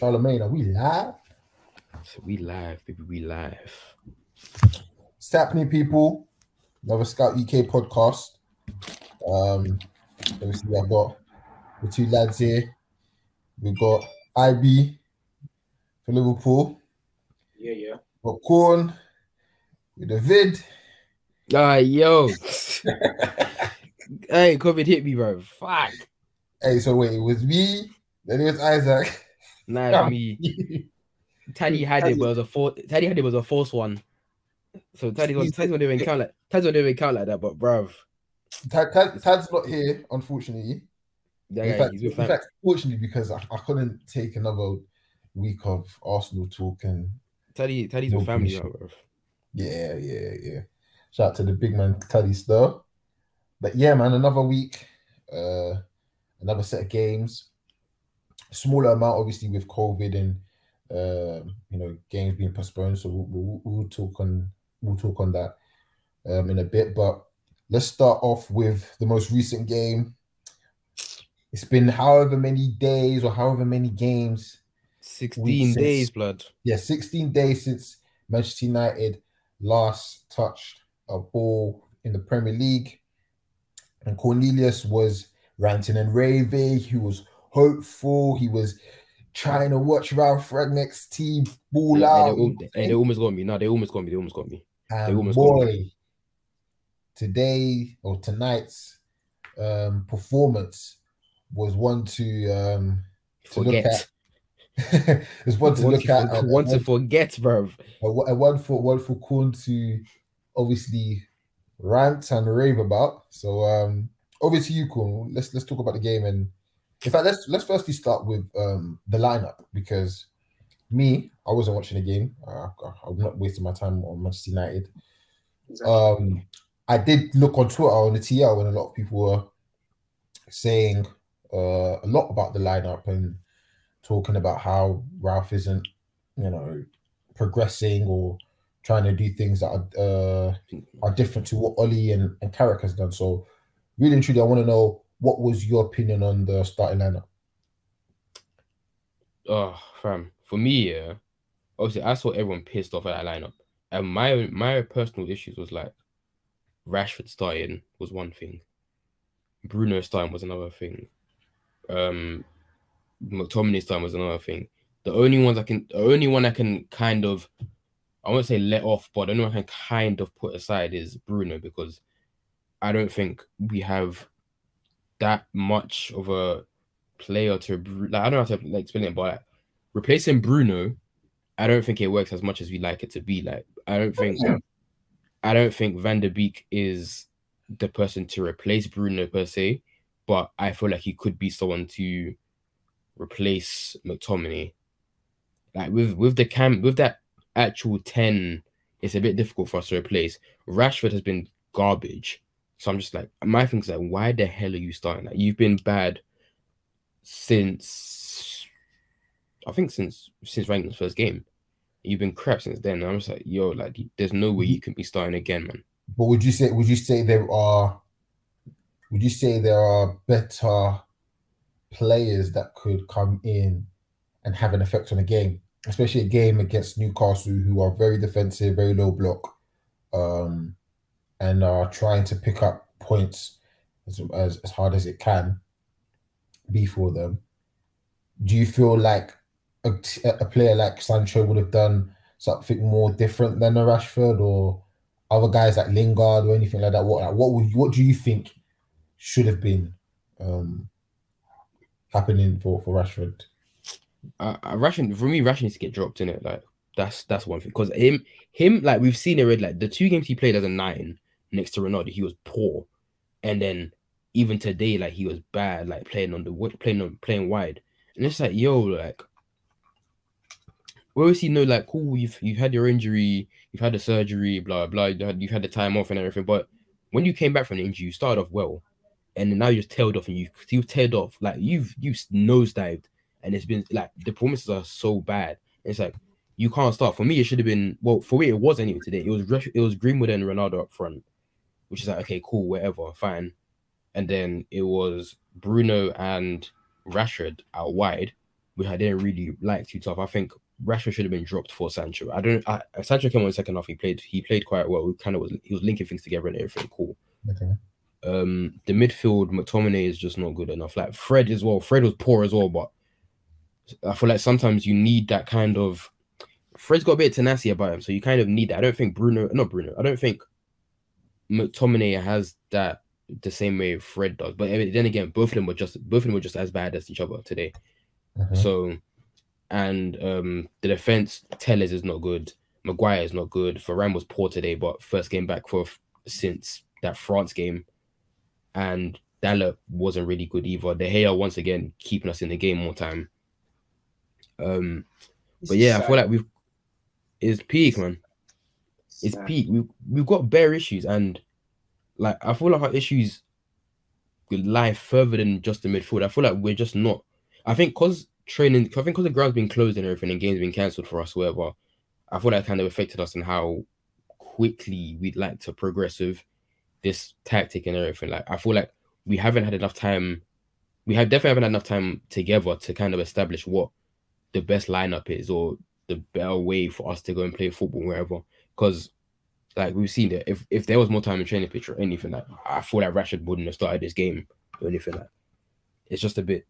Charlemagne, are we live? So we live, baby, we live. What's happening, people? Another Scout UK podcast. Um, obviously, I've got the two lads here. We've got IB for Liverpool. Yeah, yeah. Got Corn with the vid. Ah, yo. hey, COVID hit me, bro. Fuck. Hey, so wait, it was me, then it was Isaac. Nah, me. Taddy had it, but it was a four. Taddy had it was a false one. So Taddy one, Taddy one didn't even count like Taddy one didn't even count like that. But bruv, Tad, Tad, Tad's not here, unfortunately. yeah, in yeah, fact, he's in fact, fortunately, because I, I couldn't take another week of Arsenal talk and Taddy, Taddy's with family now, bullshit. bruv. Yeah, yeah, yeah. Shout out to the big man Taddy Star. But yeah, man, another week, uh, another set of games. Smaller amount, obviously, with COVID and uh, you know games being postponed. So we'll, we'll, we'll talk on we'll talk on that um, in a bit. But let's start off with the most recent game. It's been however many days or however many games Sixteen since- days, blood. yeah, 16 days since Manchester United last touched a ball in the Premier League. And Cornelius was ranting and raving. He was hopeful. He was trying to watch Ralph Rangnick's team ball Hey, out. they, al- hey, they almost got me. No, they almost got me. They almost got me. and almost got boy, today or tonight's um, performance was one to um, to look Forget. at. was one to Want look to at. for- want to forget, bruv. a, one for one for Korn to obviously rant and rave about. So um over to you, Korn. Let's let's talk about the game and in fact let's let's firstly start with um the lineup because me, I wasn't watching the game. Uh, I'm not wasting my time on Manchester United. Exactly. Um I did look on Twitter on the TL when a lot of people were saying uh, a lot about the lineup and talking about how Ralph isn't, you know, progressing or trying to do things that are uh, are different to what Ole and, and Carrick has done. So, really and truly, I want to know what was your opinion on the starting lineup? Oh, fam. For me, yeah. Obviously, I saw everyone pissed off at that lineup, and my my personal issues was like Rashford starting was one thing, Bruno starting was another thing, um, McTominay starting was another thing. The only ones I can, the only one I can kind of, I won't say let off, but the only one I can kind of put aside is Bruno because I don't think we have that much of a player to like. I don't know how to like, explain it, but replacing Bruno, I don't think it works as much as we like it to be. Like, I don't think, Yeah. I don't think Van der Beek is the person to replace Bruno per se, but I feel like he could be someone to replace McTominay. Like with with the cam with that actual ten, it's a bit difficult for us to replace. Rashford has been garbage, so I'm just like my thing's like, why the hell are you starting? Like you've been bad since I think since since Rangnick's first game. You've been crap since then. I'm just like, yo, like there's no way you can be starting again, man. But would you say would you say there are would you say there are better players that could come in and have an effect on a game, especially a game against Newcastle, who are very defensive, very low block, um, and are trying to pick up points as, as, as hard as it can be for them. Do you feel like a player like Sancho would have done something more different than a Rashford or other guys like Lingard or anything like that? What like, what would what do you think should have been um, happening for for Rashford? uh, uh, Rashford for me, Rashford needs to get dropped in it. Like that's that's one thing because him him like we've seen already. Like the two games he played as a nine next to Ronaldo, he was poor, and then even today, like he was bad. Like playing on the playing on playing wide, and it's like yo, like obviously know like cool. You've you've had your injury, you've had the surgery, blah blah. You you've had the time off and everything, but when you came back from the injury, you started off well, and now you just tailed off, and you you tailed off like you've you nosedived and it's been like the performances are so bad. It's like you can't start. For me, it should have been well. For me, it was anyway today. It was it was Greenwood and Ronaldo up front, which is like okay, cool, whatever, fine. And then it was Bruno and Rashford out wide, which I didn't really like too tough. I think Rashford should have been dropped for Sancho. I don't. I, Sancho came on second half. He played. He played quite well. He kind of was. He was linking things together and everything. Cool. Okay. Um, the midfield, McTominay is just not good enough. Like Fred as well. Fred was poor as well, but I feel like sometimes you need that kind of. Fred's got a bit of tenacity about him, so you kind of need that. I don't think Bruno, not Bruno. I don't think McTominay has that the same way Fred does. But then again, both of them were just both of them were just as bad as each other today. Mhm. So, and um, the defense, Telles is not good. Maguire is not good. Varane was poor today, but first game back for since that France game, and Dalot wasn't really good either. De Gea once again keeping us in the game more time. Um, but yeah, I feel like we've it's peak, man. It's Sad. peak. We we've got bare issues, and like I feel like our issues lie further than just the midfield. I feel like we're just not. I think because training, I think because the ground's been closed and everything, and games been cancelled for us, whatever. I feel that kind of affected us and how quickly we'd like to progress with this tactic and everything. Like I feel like we haven't had enough time. We have definitely haven't had enough time together to kind of establish what the best lineup is or the better way for us to go and play football wherever. Because like we've seen that if, if there was more time in training pitch or anything like I feel like Rashford wouldn't have started this game or anything like it's just a bit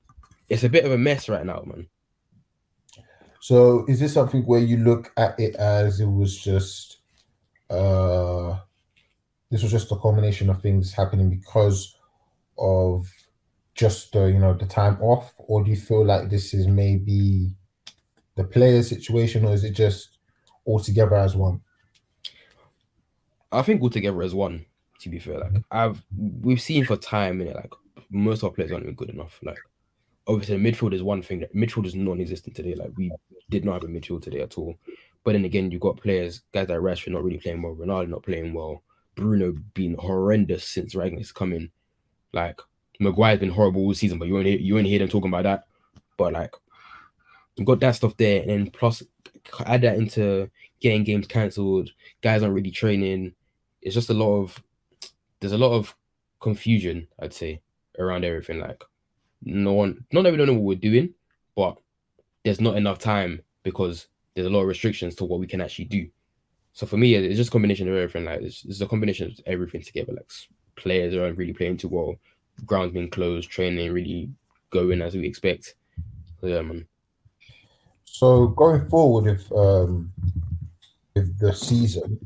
it's a bit of a mess right now, man. So is this something where you look at it as it was just uh this was just a combination of things happening because of just you know the time off, or do you feel like this is maybe the player situation, or is it just all together as one? I think altogether as one, to be fair. Like I've we've seen for time and like most of our players aren't even good enough. Like obviously the midfield is one thing that midfield is non-existent today. Like we did not have a midfield today at all. But then again, you've got players, guys like Rashford not really playing well, Ronaldo not playing well, Bruno being horrendous since Rangnick's come in. Like Maguire's been horrible all season, but you only you only hear them talking about that. But like you got that stuff there, and then plus add that into getting games cancelled, guys aren't really training. It's just a lot of there's a lot of confusion, I'd say, around everything. Like no one not that we don't know what we're doing, but there's not enough time because there's a lot of restrictions to what we can actually do. So for me, it's just a combination of everything. Like it's, it's a combination of everything together. Like players aren't really playing too well, grounds being closed, training really going as we expect. So, yeah, man. So going forward with um with the season,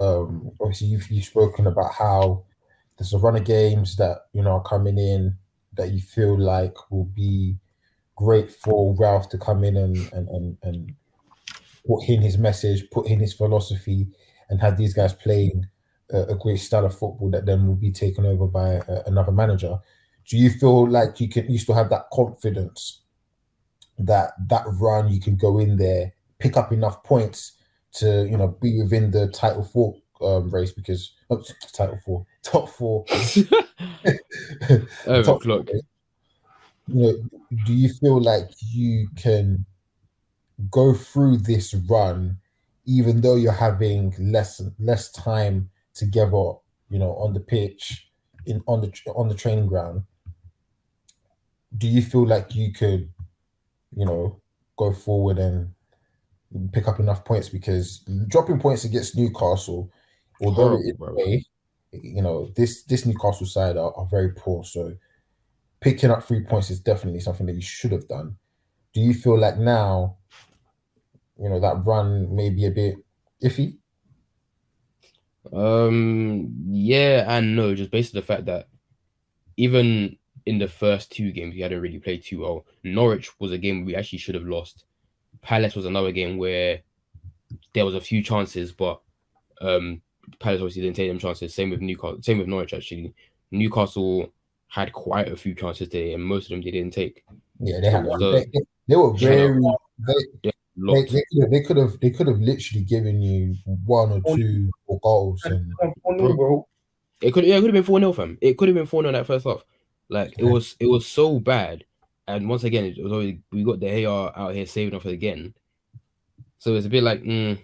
um obviously you've you've spoken about how there's a run of games that you know are coming in that you feel like will be great for Ralph to come in and and and, and put in his message, put in his philosophy, and have these guys playing a, a great style of football that then will be taken over by uh, another manager. Do you feel like you can you still have that confidence that that run you can go in there, pick up enough points to you know be within the title four um, race because oh, title four, top four, top clock. four, you know, do you feel like you can go through this run even though you're having less less time together, you know, on the pitch, in on the on the training ground? Do you feel like you could, you know, go forward and pick up enough points because dropping points against Newcastle, although Horrible, it may, you know, this this Newcastle side are, are very poor. So picking up three points is definitely something that you should have done. Do you feel like now, you know, that run may be a bit iffy? Um, yeah and no, just based on the fact that even in the first two games, we hadn't really played too well. Norwich was a game we actually should have lost. Palace was another game where there was a few chances, but um, Palace obviously didn't take them chances. Same with Newcastle. Same with Norwich actually. Newcastle had quite a few chances today, and most of them they didn't take. Yeah, they had. So- they, they- they were Yeah, very. They, they, they, could have, they could have they could have literally given you one or two or goals and. It could yeah, it could have been 4 0 fam. It could have been 4 0 that first half. Like it was it was so bad. And once again, it was always we got the AR out here saving off again. So it's a bit like mm,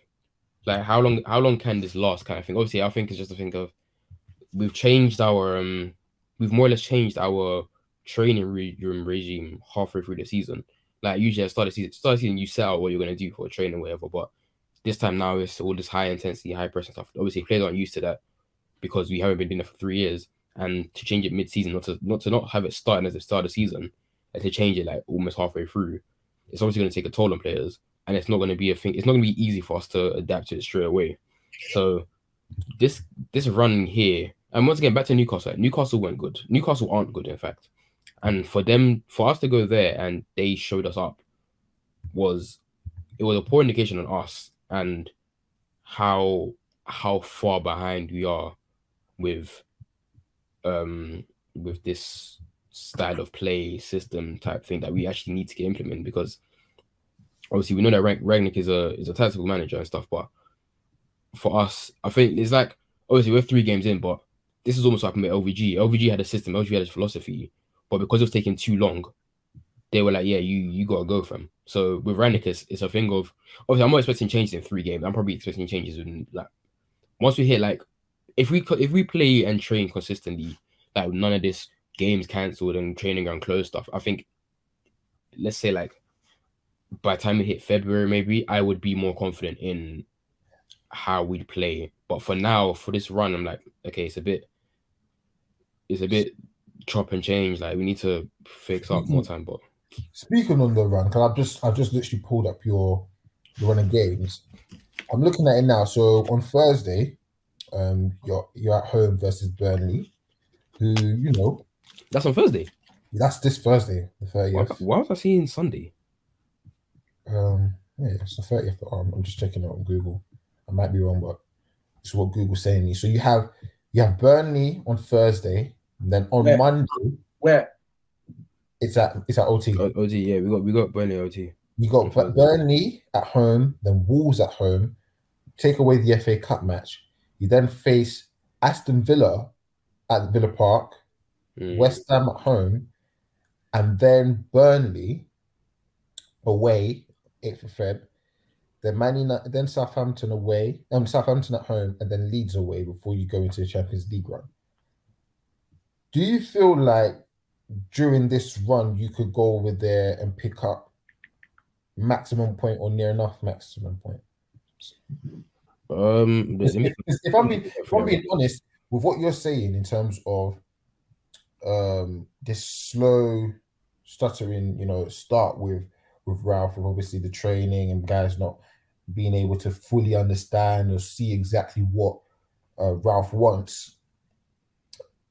like how long how long can this last kind of thing? Obviously, I think it's just a thing of we've changed our um we've more or less changed our training re- room regime halfway through the season. Like usually at start of season, start of season you set out what you're gonna do for training, whatever. But this time now it's all this high intensity, high pressure stuff. Obviously, players aren't used to that because we haven't been doing it for three years. And to change it mid season, not to not to not have it starting as the start of the season, to change it like almost halfway through, it's obviously going to take a toll on players, and it's not going to be a thing. It's not going to be easy for us to adapt to it straight away. So this this run here, and once again back to Newcastle. Like, Newcastle weren't good. Newcastle aren't good, in fact. And for them, for us to go there and they showed us up, was it was a poor indication on us and how how far behind we are with um with this style of play system type thing that we actually need to get implemented because obviously we know that Rangnick is a is a tactical manager and stuff, but for us, I think it's like obviously we're three games in, but this is almost like LVG. LVG had a system, LVG had a philosophy, but because it was taking too long, they were like, "Yeah, you you gotta go from." So with Rangnick, it's, it's a thing of obviously I'm not expecting changes in three games. I'm probably expecting changes in like once we hit like if we if we play and train consistently, like none of this games cancelled and training ground closed stuff. I think let's say like by the time we hit February, maybe I would be more confident in how we'd play. But for now, for this run, I'm like, okay, it's a bit, it's a bit chop and change. Like we need to fix up more time. But speaking on the run, because I've just I've just literally pulled up your your running games. I'm looking at it now. So on Thursday, um, you're you're at home versus Burnley, who you know. That's on Thursday. That's this Thursday, the thirtieth. Why, why was I seeing Sunday? Um, yeah, it's the thirtieth. Um, I'm just checking it on Google. I might be wrong, but it's what Google's saying. So you have you have Burnley on Thursday, then on Where? Monday. Where? It's at it's at OT. O- OT, yeah, we got we got Burnley OT. You got Burnley at home, then Wolves at home. Take away the FA Cup match. You then face Aston Villa at Villa Park, Mm. West Ham at home, and then Burnley away, 8th of Feb. Then Man United, then Southampton away, um, Southampton at home, and then Leeds away before you go into the Champions League run. Do you feel like during this run you could go over there and pick up maximum point or near enough maximum point? Um, If, if- if I'm being, if I'm being honest with what you're saying in terms of um this slow stuttering, you know, start with with Ralph, with obviously the training and guys not being able to fully understand or see exactly what uh, Ralph wants.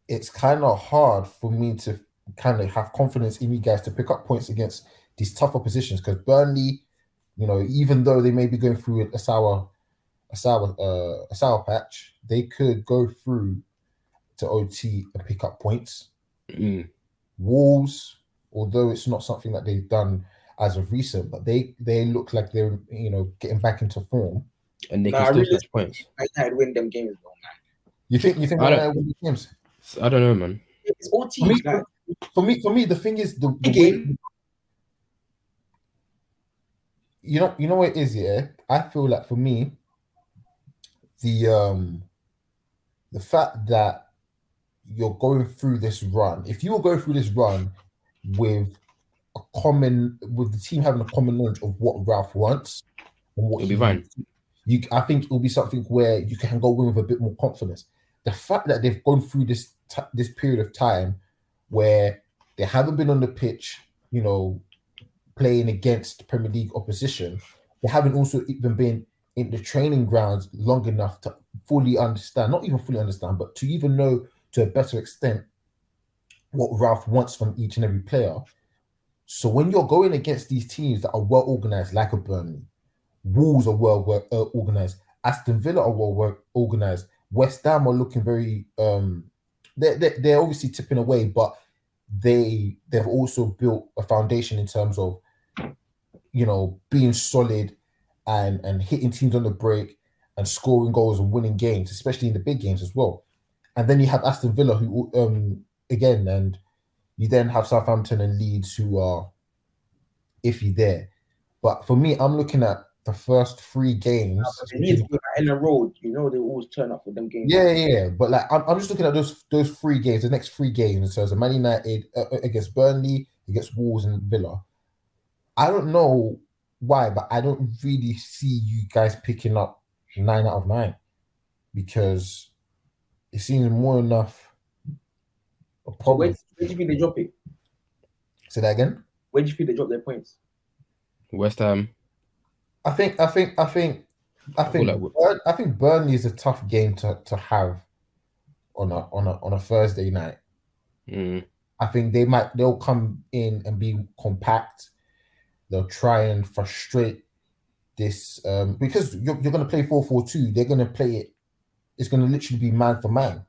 It's kind of hard for me to kind of have confidence in you guys to pick up points against these tougher positions because Burnley, you know, even though they may be going through a sour, a sour, uh, a sour patch, they could go through to OT and pick up points. Mm. Wolves, although it's not something that they've done as of recent, but they they look like they're you know getting back into form. and they Nah, can still really- catch points. Man United win them games, though, man. You think you think I don't- win the games? I don't know, man. It's OT. For me, like, for me, for me, the thing is the, the way, game. you know, you know what it is, yeah. I feel like for me, the um, the fact that you're going through this run, if you were going through this run with a common, with the team having a common knowledge of what Ralph wants and what It'll be fine. you, I think it will be something where you can go in with a bit more confidence. The fact that they've gone through this t- this period of time where they haven't been on the pitch, you know, playing against Premier League opposition, they haven't also even been in the training grounds long enough to fully understand, not even fully understand, but to even know to a better extent what Ralph wants from each and every player. So when you're going against these teams that are well organized, like a Burnley, Wolves are well uh, organized, Aston Villa are well, well organized, West Ham are looking very um they're, they're, they're obviously tipping away, but they they've also built a foundation in terms of you know being solid and and hitting teams on the break and scoring goals and winning games, especially in the big games as well. And then you have Aston Villa, who um again, and you then have Southampton and Leeds, who are iffy there. But for me, I'm looking at the first three games. they need to be in a road. You know, they always turn up for them games. Yeah, yeah, yeah. But like, I'm, I'm just looking at those those three games, the next three games. So, as a Man United uh, uh, against Burnley, against Wolves and Villa. I don't know why, but I don't really see you guys picking up nine out of nine because it seems more enough a So problem. where, where do you think they drop it? Say that again. Where do you think they drop their points? West Ham. I think, I think, I think, I think, like Burn- I think Burnley is a tough game to, to have on a on a on a Thursday night. Mm. I think they might they'll come in and be compact. They'll try and frustrate this um, because you're, you're going to play 4-4-2. They're going to play it. It's going to literally be man for man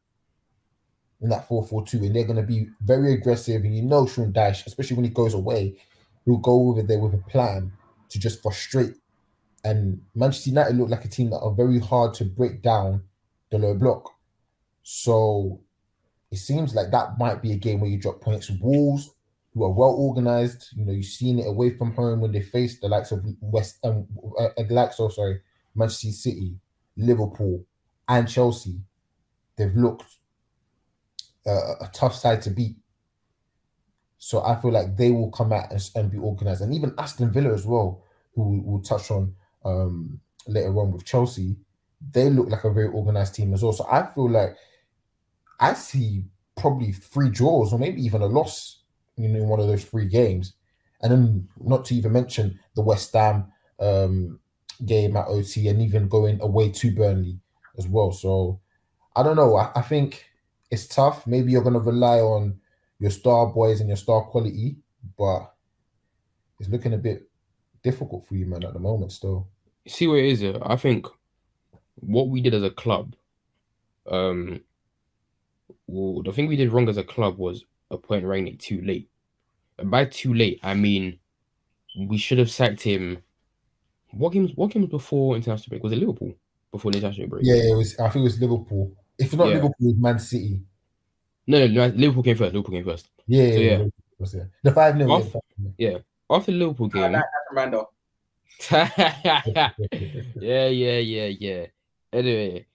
in that 4-4-2, and they're going to be very aggressive. And you know, Sean Dyche, especially when he goes away, he'll go over there with a plan to just frustrate. And Manchester United look like a team that are very hard to break down the low block. So it seems like that might be a game where you drop points. Wolves, who are well organized, you know, you've seen it away from home when they face the likes of West, um, uh, uh, the likes of sorry, Manchester City, Liverpool, and Chelsea. They've looked uh, a tough side to beat. So I feel like they will come out and, and be organized, and even Aston Villa as well, who we'll, touch on um, later on with Chelsea. They look like a very organized team as well. So I feel like I see probably three draws or maybe even a loss you know, in one of those three games. And then not to even mention the West Ham um, game at OT and even going away to Burnley as well. So I don't know. I, I think it's tough. Maybe you're going to rely on your star boys and your star quality, but it's looking a bit difficult for you, man, at the moment still. see what it is. I think what we did as a club, um, well, the thing we did wrong as a club was appoint Rangnick too late. And by too late, I mean we should have sacked him. What games? What games before international break? Was it Liverpool before the international break? Yeah, it was. I think it was Liverpool. If not Yeah. Liverpool, it was Man City. No, no, no, Liverpool came first. Liverpool came first. Yeah, So, yeah, yeah. yeah. Was it? The five 0 Off- After the Liverpool game. that- that's yeah, yeah, yeah, yeah. Anyway,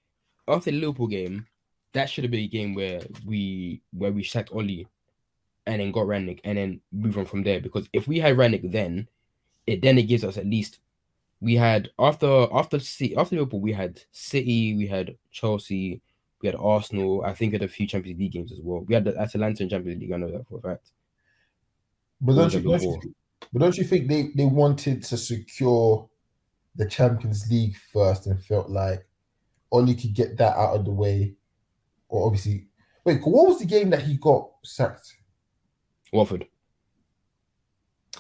after the Liverpool game, that should have been a game where we where we sacked Ole and then got Rangnick and then move on from there. Because if we had Rangnick then, it then it gives us at least we had after after City, after Liverpool we had City, we had Chelsea, we had Arsenal. I think we had a few Champions League games as well. We had the Atalanta in Champions League. I know that for a fact. But don't you, don't you but don't you think they, they wanted to secure the Champions League first and felt like Ole could get that out of the way? Or obviously, wait, what was the game that he got sacked? Watford.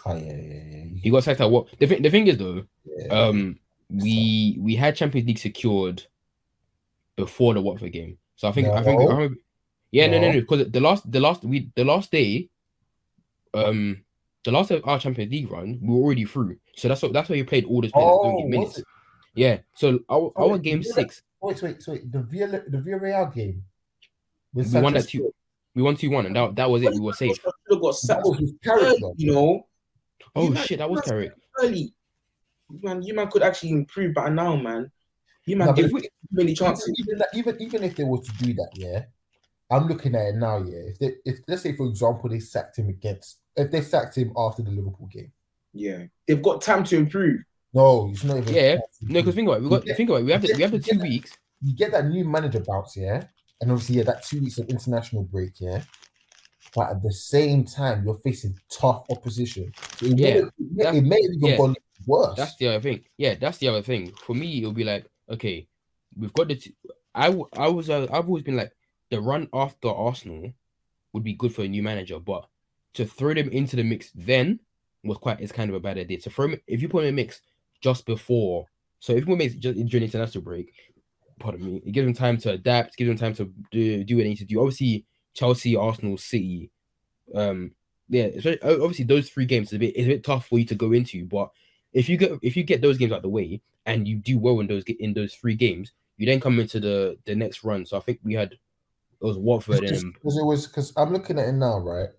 Oh yeah, yeah, yeah. He got sacked at what? The thing, the thing is though. yeah. um we we had Champions League secured before the Watford game. So I think I think I remember, yeah no no No. no because the last the last we the last day um the last of our Champions League run we were already through. So that's what that's why you played all those players that Oh, minutes. Yeah. So our, Oh, our wait, game you six Wait, wait, wait. The Villa, the Villarreal game. with we won that two we won two one and that, that was it we were safe. Should have got That sacked was his character. you know. Oh You man- shit that was you Carrick. Early. Man, you man could actually improve by now, man. You man No, give if we- many Even, chances. even, that- even even if they were to do that, yeah, I'm looking at it now. Yeah, if they if let's say for example they sacked him against if they sacked him after the Liverpool game, Yeah. They've got time to improve. no, it's not even. Yeah, No, because think about it, we got Yeah. think about it, we have the, we have the Yeah. two weeks. you get that new manager bounce, yeah, and obviously yeah, that two weeks of international break, yeah. But at the same time, you're facing tough opposition. So it Yeah, it may, that- it may have even yeah. worse. That's the other thing. Yeah, that's the other thing. For me, it'll be like, okay, we've got the. T- I I was uh, I've always been like the run after Arsenal would be good for a new manager, but to throw them into the mix then was quite it's kind of a bad idea. Throw them, if you put them in the mix just before, so if you put them in just during international break, pardon me, it gives them time to adapt, gives them time to do, do what they need to do. Obviously, Chelsea, Arsenal, City, um, yeah, obviously those three games is a bit it's a bit tough for you to go into, but if you get if you get those games out of the way and you do well in those in those three games, you then come into the the next run. So I think we had it was Watford and because it was because I'm looking at it now, right?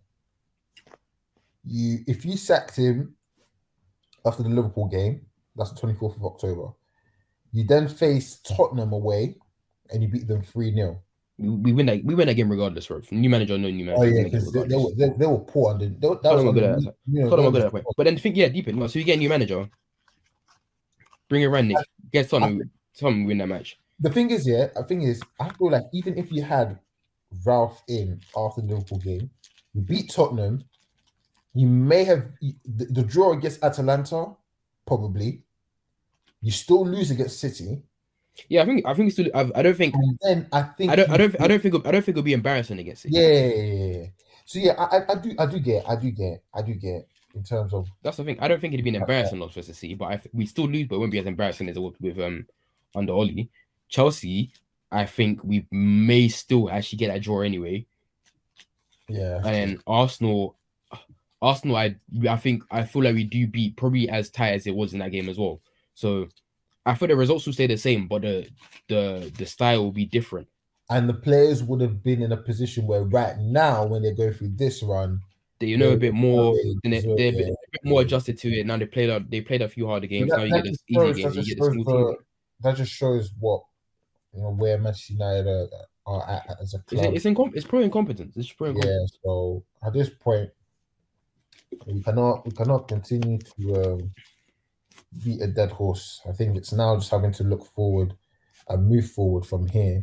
You if you sacked him after the Liverpool game, that's the 24th of October. You then face Tottenham away and you beat them 3 0. We, win that we win that game regardless, bro. New manager, no new manager. Oh yeah, win that game because they, they, were, they, they were poor under. They, that was Tottenham good at that. you know, Tottenham good at that. But then think, yeah, deep in. So you get a new manager. Bring it around, Nick. Get Tottenham. Tottenham win that match. The thing is, yeah, the thing is, I feel like even if you had Ralph in after the Liverpool game, you beat Tottenham, you may have the, the draw against Atalanta, probably. You still lose against City, Yeah, I think I think we still. I, I don't think. and then I think I don't. I don't. I don't think. I don't think it'll be embarrassing against it. Yeah, yeah, yeah. So yeah, I, I- I do, I do get, I do get, I do get in terms of That's the thing. I don't think it'd be an embarrassing loss for us to see, but I we still lose, but it won't be as embarrassing as it would with um under Ole. Chelsea, I think we may still actually get that draw anyway. yeah, And Arsenal, Arsenal, I I think I feel like we do beat probably as tight as it was in that game as well. So I feel the results will stay the same, but the the the style will be different. and the players would have been in a position where right now, when they go through this run, They you know a bit more. they, a bit, yeah. a bit more adjusted to it now. They played out. They played a few harder games. that- now you get this easy games. that You just get the shows small that just shows what you know where Manchester United are, are at as a It's club. it's, incom- it's pro incompetence. It's pro incompetence. yeah, so at this point, we cannot we cannot continue to um, beat a dead horse. I think it's now just having to look forward and move forward from here.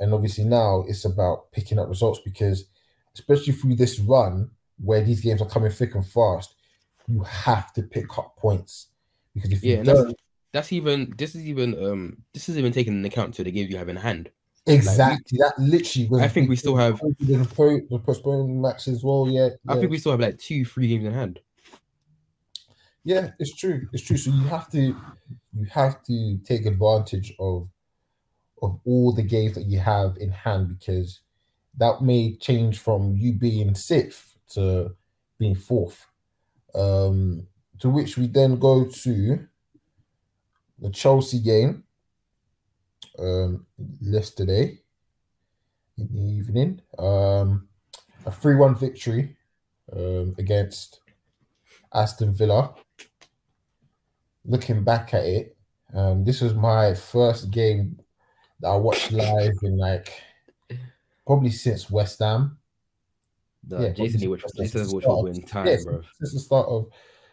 And obviously now it's about picking up results because, especially through this run where these games are coming thick and fast, you have to pick up points because if Yeah, you and that's, don't, that's even this is even um this is even taken into account to the games you have in hand. exactly that literally. Was I think we still have- the postponed match as well. Yeah, I think we still have like two, three games in hand. Yeah, it's true. It's true. So you have to you have to take advantage of of all the games that you have in hand because that may change from you being sixth to being fourth. Um, to which we then go to the Chelsea game um, yesterday in the evening. Um, a 3 1 victory um, against Aston Villa. Looking back at it, um, this was my first game that I watched live in like probably since West Ham. The Yeah, Jason Lee, which Jason start will of- in time, yes, bro. since the start of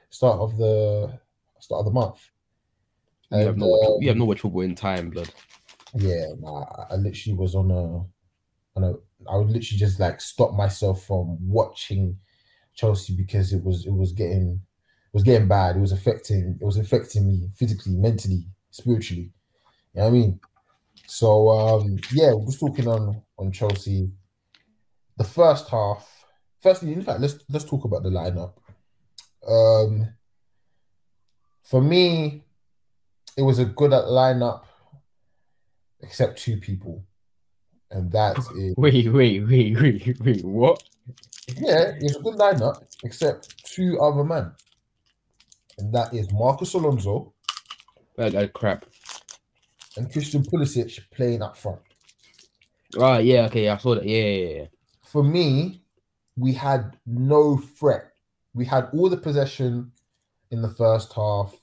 start of the start of the month. You have no watch, you have um, no watch football in time, blood. Yeah, nah, I literally was on a, on a. I would literally just like stop myself from watching Chelsea because it was it was getting was getting bad. It was affecting it was affecting me physically, mentally, spiritually. You know what I mean? So um yeah, we're just talking on on Chelsea. The first half. Firstly, in fact, let's let's talk about the lineup. Um, for me, it was a good lineup except two people, and that is Wait, wait, wait, wait, wait. What? yeah, it's a good lineup except two other men, and that is Marcus Alonso That, that crap. and Christian Pulisic playing up front. Ah, yeah, okay, I saw that. Yeah, yeah, yeah. For me, we had no threat. We had all the possession in the first half.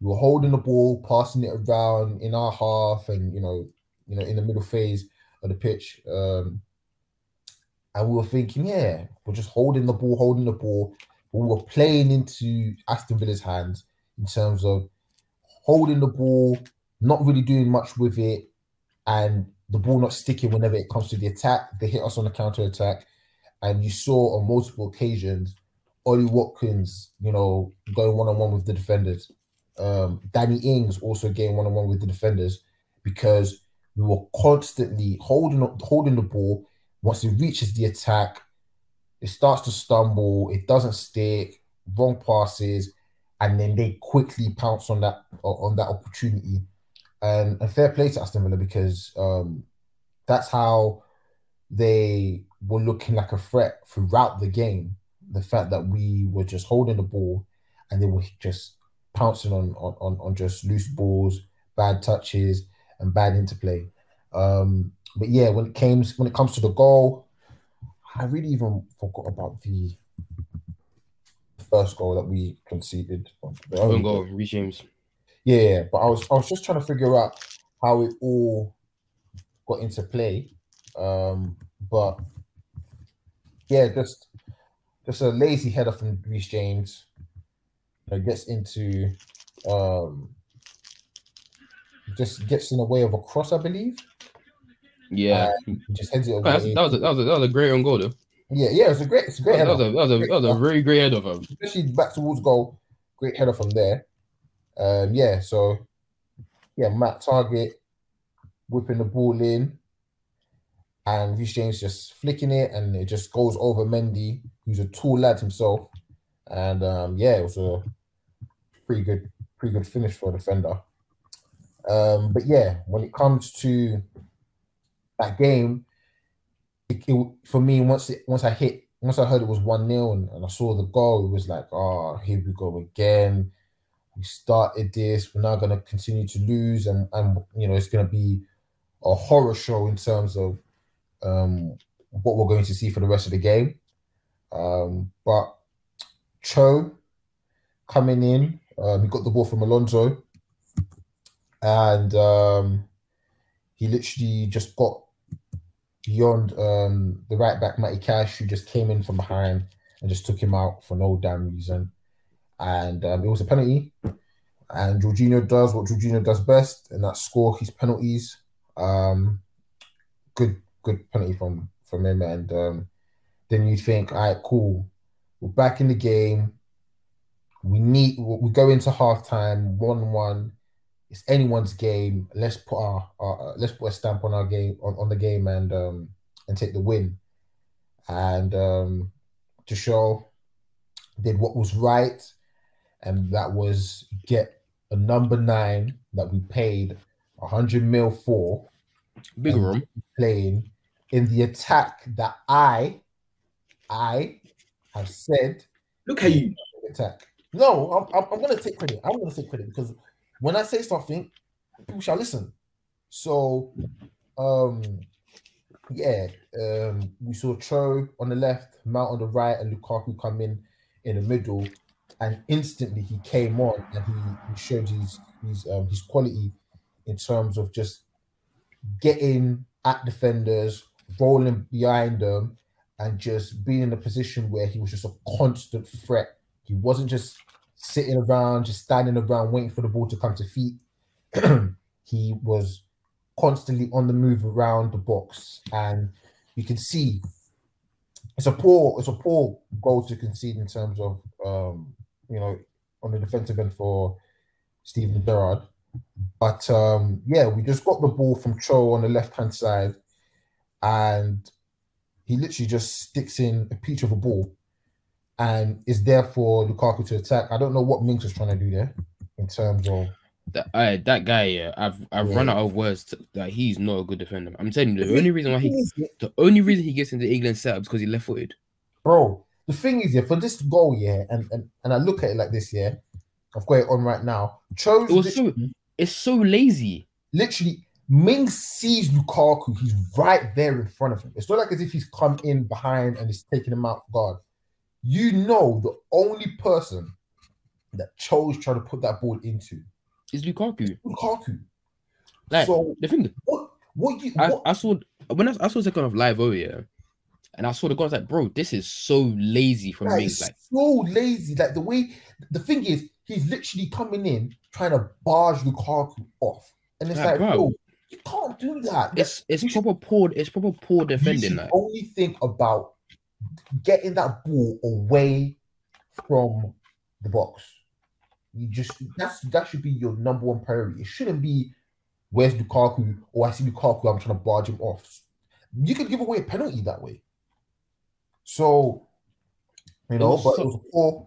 We were holding the ball, passing it around in our half, and you know, you know, in the middle phase of the pitch. Um, and we were thinking, yeah, we're just holding the ball, holding the ball. We were playing into Aston Villa's hands in terms of holding the ball, not really doing much with it, and the ball not sticking whenever it comes to the attack. They hit us on the counter attack, and you saw on multiple occasions Ollie Watkins, you know, going one on one with the defenders. Um, Danny Ings also getting one on one with the defenders because we were constantly holding up, holding the ball. Once it reaches the attack, it starts to stumble. It doesn't stick. Wrong passes, and then they quickly pounce on that on that opportunity. And a fair play to Aston Villa because um, that's how they were looking like a threat throughout the game. The fact that we were just holding the ball and they were just pouncing on on, on, on just loose balls, bad touches, and bad interplay. Um, but yeah, when it came when it comes to the goal, I really even forgot about the first goal that we conceded. The Own goal, Reece James. yeah, yeah, but I was I was just trying to figure out how it all got into play. Um, but yeah, just just a lazy header from Reece James. That gets into um just gets in the way of a cross, I believe. Yeah, He just heads it Oh, away. that was a, that was a, that was a great on goal though. yeah, yeah, it's a great, it's a great That header. was a that was a, that was a very great header fam. especially back towards goal. Great header from there. Um, yeah, so yeah, Matt Targett whipping the ball in, and Reece James just flicking it, and it just goes over Mendy, who's a tall lad himself. And um, yeah, it was a pretty good, pretty good finish for a defender. Um, but yeah, when it comes to that game, it, it, for me, once it once I hit once I heard it was 1 0 and, and I saw the goal, it was like, oh, here we go again. We started this, we're now going to continue to lose, and, and you know, it's going to be a horror show in terms of um, what we're going to see for the rest of the game. Um, but Cho coming in, um, he got the ball from Alonso, and um, he literally just got beyond um, the right back Matty Cash, who just came in from behind and just took him out for no damn reason. And um, it was a penalty. And Jorginho does what Jorginho does best, and that score his penalties. Um, good, good penalty from from him. And um, then you think, all right, cool, we're back in the game. We need we go into halftime one one. It's anyone's game. Let's put our, our let's put a stamp on our game on, on the game and um and take the win. And um Tuchel did what was right, and that was get a number nine that we paid a hundred mil for Big room. playing in the attack that I I have said Look at you. attack. No, I'm, I'm, I'm going to take credit. I'm going to take credit because when I say something, people shall listen. So, um, yeah, um, we saw Cho on the left, Mount on the right, and Lukaku come in in the middle, and instantly he came on and he, he showed his his um, his quality in terms of just getting at defenders, rolling behind them, and just being in a position where he was just a constant threat. He wasn't just sitting around, just standing around waiting for the ball to come to feet. he was constantly on the move around the box, and you can see it's a poor it's a poor goal to concede in terms of um, you know on the defensive end for Steven Gerrard. But um, yeah, we just got the ball from Cho on the left hand side, and he literally just sticks in a peach of a ball and is there for Lukaku to attack. I don't know what Mings was trying to do there in terms of That I, that guy, yeah, I've I've Yeah. run out of words. To, that he's not a good defender. I'm telling you, the only reason why he, the only reason he gets into England setup is because he's left footed. bro. The thing is, yeah, for this goal, yeah, and, and and I look at it like this, yeah. I've got it on right now. Chose It was so it's so lazy. literally Mings sees Lukaku, he's right there in front of him. It's not like as if he's come in behind and is taking him out guard. You know the only person that chose trying to put that ball into is Lukaku. Lukaku. Like so the thing, what what you I, what, I saw when I, I saw second of live oh over here, and I saw the guy was like, bro, this is so lazy from me. it's Like so lazy. Like the way the thing is, he's literally coming in trying to barge Lukaku off, and it's Like, like, bro, bro, you can't do that. it's it's proper poor. It's proper poor defending. Like only think about getting that ball away from the box. You just that's that should be your number one priority. It shouldn't be where's Lukaku or I see Lukaku, I'm trying to barge him off. You could give away a penalty that way. So you know, but so- it was poor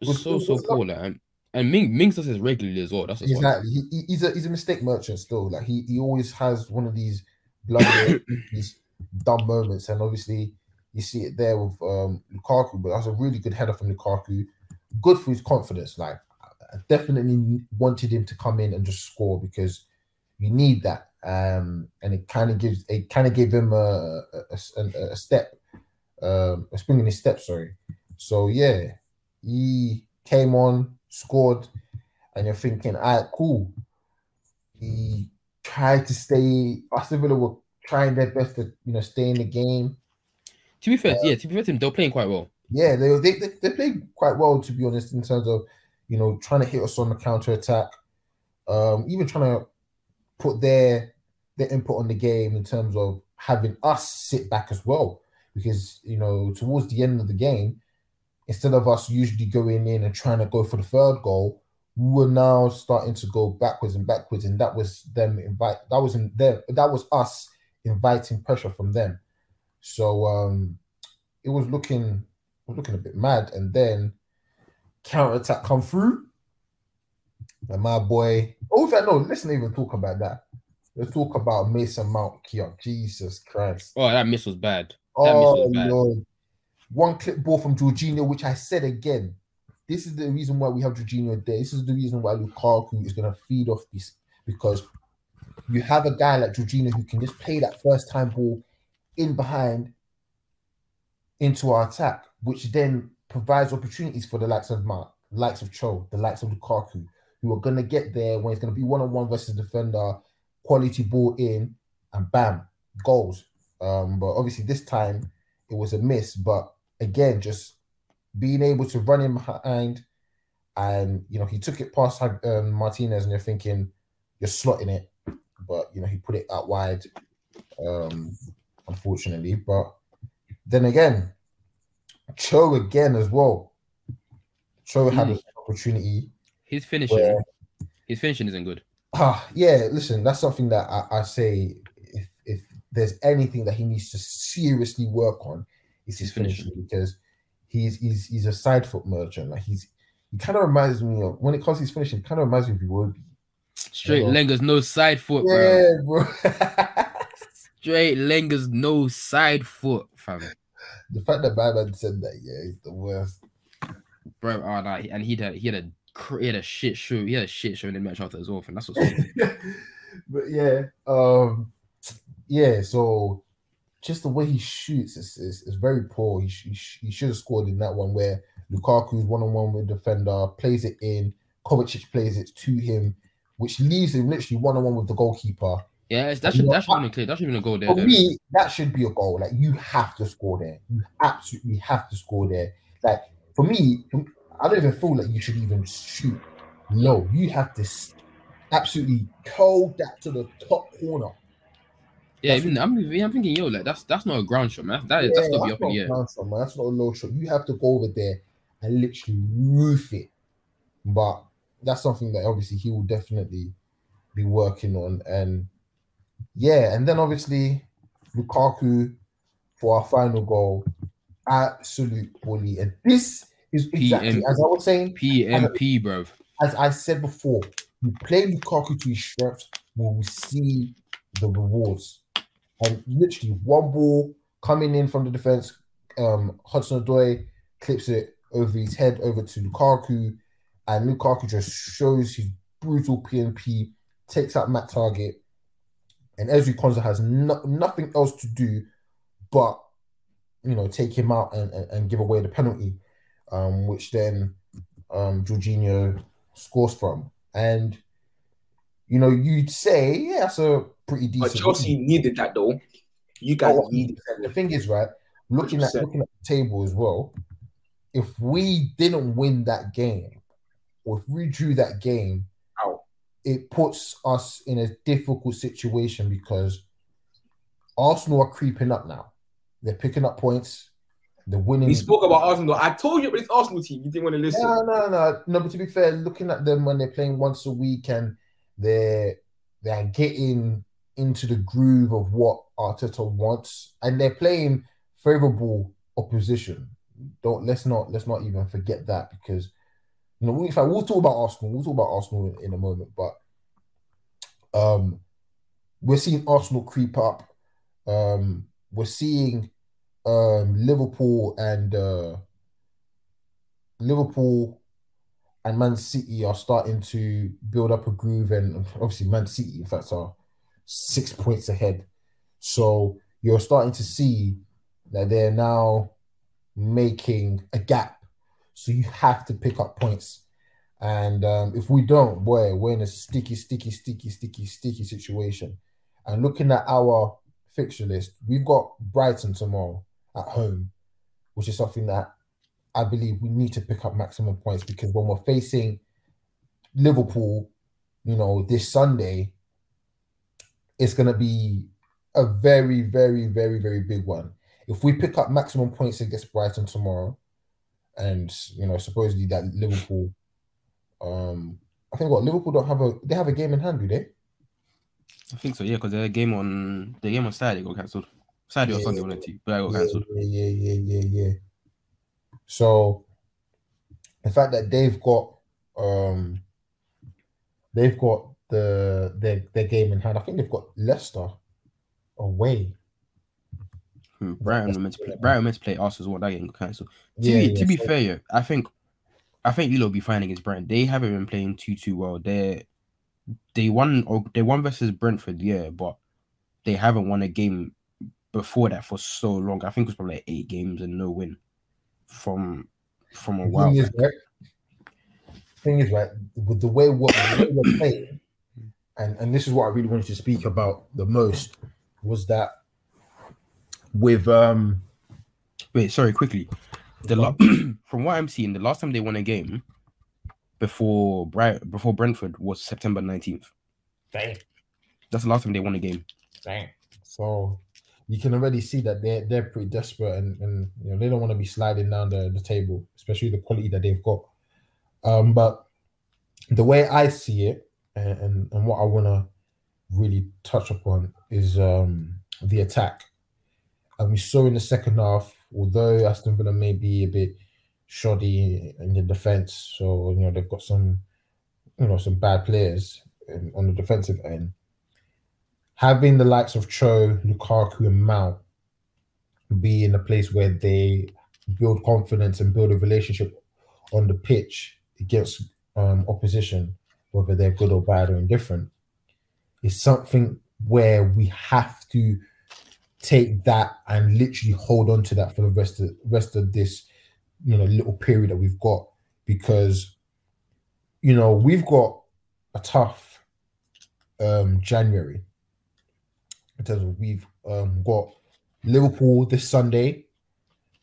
it's was- so was- so was poor. Like and, and Ming Ming does this regularly as well. That's. Exactly. He, he- he's a he's a mistake merchant still. Like he, he always has one of these blunder, these dumb moments, and obviously you see it there with um Lukaku. But that's a really good header from Lukaku. Good for his confidence. Like I definitely wanted him to come in and just score because you need that. Um, and it kind of gives it kind of gave him a a, a- a step, um, a spring in his step. Sorry. So yeah, he came on, scored, and you're thinking, all right, cool. He tried to stay. Aston Villa were trying their best to you know stay in the game. To be fair, yeah, to be fair to them, they're playing quite well. Yeah, they they they, they played quite well to be honest in terms of you know trying to hit us on the counter attack, um, even trying to put their their input on the game in terms of having us sit back as well. Because you know towards the end of the game, instead of us usually going in and trying to go for the third goal, we were now starting to go backwards and backwards, and that was them invite that was in them that was us inviting pressure from them. So um it was looking was looking a bit mad, and then counter attack come through. And my boy, oh, in fact, no, let's not even talk about that. Let's talk about Mason Mount Keogh. Jesus Christ. Oh, that miss was bad. That miss Oh, was bad. Lord. One clip ball from Jorginho, which I said again. This is the reason why we have Jorginho there. This is the reason why Lukaku is going to feed off this because you have a guy like Jorginho who can just play that first time ball in behind into our attack, which then provides opportunities for the likes of Mark, likes of Cho, the likes of Lukaku, who are going to get there when it's going to be one on one versus defender, quality ball in, and bam, goals. Um, but obviously this time it was a miss. But again, just being able to run in behind, and you know he took it past um, Martinez, and you're thinking you're slotting it, but you know he put it out wide, um, unfortunately. But then again, Cho again as well. Cho had an opportunity. His finishing, Where- his finishing isn't good. Ah, yeah, listen, that's something that I, I say if if there's anything that he needs to seriously work on, it's his His finishing. finishing because he's he's he's a side foot merchant. Like he's he kind of reminds me of when it comes to his finishing, kind of reminds me of Iwobi. Straight Yeah. Lenga's no side foot, bro. Bro. Straight Lenga's no side foot, fam. the fact that my man said that, yeah, is the worst. Bro, oh, nah, and he had he had a he had a shit show. He had a shit show in the match after as well, fam. That's what's but yeah, um, yeah. So just the way he shoots is is, is very poor. He, he should have scored in that one where Lukaku's one on one with defender, plays it in. Kovacic plays it to him, which leaves him literally one on one with the goalkeeper. Yeah. That should that should have been clear. That should have been a goal there. For though. me, that should be a goal. Like you have to score there. You absolutely have to score there. Like for me, I don't even feel like you should even shoot. No, you have to absolutely curl that to the top corner. Yeah, That's even I'm, I'm thinking, yo, like that's that's not a ground shot, man. That is that's got to be up in not the a air. ground shot, man. That's not a low shot. You have to go over there and literally roof it. But that's something that obviously he will definitely be working on. And yeah, and then obviously Lukaku for our final goal, absolute bully. And this is exactly PM. as I was saying, PMP, bro. as I said before, you play Lukaku to his strengths, we will see the rewards. And literally, one ball coming in from the defense, um, Hudson Odoi clips it over his head over to Lukaku, and Lukaku just shows his brutal PNP, takes out Matt Targett, and Ezri Konsa has no, nothing else to do but you know take him out and, and, and give away the penalty, um, which then um, Jorginho scores from. And you know, you'd say, yeah, that's a pretty decent. But Chelsea needed that though. You guys Oh, needed the thing is, right, looking at 100%. looking at the table as well, if we didn't win that game, or if we drew that game. It puts us in a difficult situation because Arsenal are creeping up now. They're picking up points. They're winning. We spoke about Arsenal. I told you about this Arsenal team. You didn't want to listen. No, no, no, no. But to be fair, looking at them when they're playing once a week and they're they're getting into the groove of what Arteta wants, and they're playing favorable opposition. Don't let's not let's not even forget that because you know in fact we'll talk about Arsenal. We'll talk about Arsenal in, in a moment, but um, we're seeing Arsenal creep up. Um, we're seeing um Liverpool and uh Liverpool and Man City are starting to build up a groove, and obviously Man City, in fact, are six points ahead. So you're starting to see that they're now making a gap. So you have to pick up points. And um, if we don't, boy, we're in a sticky, sticky, sticky, sticky, sticky situation. And looking at our fixture list, we've got Brighton tomorrow at home, which is something that I believe we need to pick up maximum points because when we're facing Liverpool, you know, this Sunday, it's going to be a very, very, very, very big one. If we pick up maximum points against Brighton tomorrow, and you know, supposedly that Liverpool, um, I think what Liverpool don't have a they have a game in hand, do they? I think so, yeah, because their game on the game on Saturday got cancelled. Saturday or Yeah. Sunday, of the two, but I got yeah, cancelled. yeah, yeah, yeah, yeah, yeah. So the fact that they've got um they've got the their their game in hand. I think they've got Leicester away. Hmm, Brighton were meant to play. Brighton meant to play Arsenal. What that game cancelled. To Yeah, be yeah, to be so- fair, yeah, I think I think Elo will be fine against Brighton. They haven't been playing too too well. They they won or they won versus Brentford, yeah, but they haven't won a game before that for so long. I think it was probably like eight games and no win from from a The while. thing is, right? Thing is, right, with the way what we're playing, and and this is what I really wanted to speak about the most was that with um Wait, sorry, quickly. The la- from what I'm seeing, the last time they won a game before Bright before Brentford was September 19th. Dang. That's the last time they won a game. Dang. So you can already see that they're they're pretty desperate and, and you know they don't want to be sliding down the, the table, especially the quality that they've got. Um, but the way I see it and, and, and what I wanna really touch upon is um the attack. And we saw in the second half, although Aston Villa may be a bit shoddy in the defense, so you know they've got some you know some bad players on the defensive end. Having the likes of Cho, Lukaku, and Mount be in a place where they build confidence and build a relationship on the pitch against um, opposition, whether they're good or bad or indifferent, is something where we have to take that and literally hold on to that for the rest of rest of this, you know, little period that we've got because, you know, we've got a tough um, January in terms of we've um, got Liverpool this Sunday,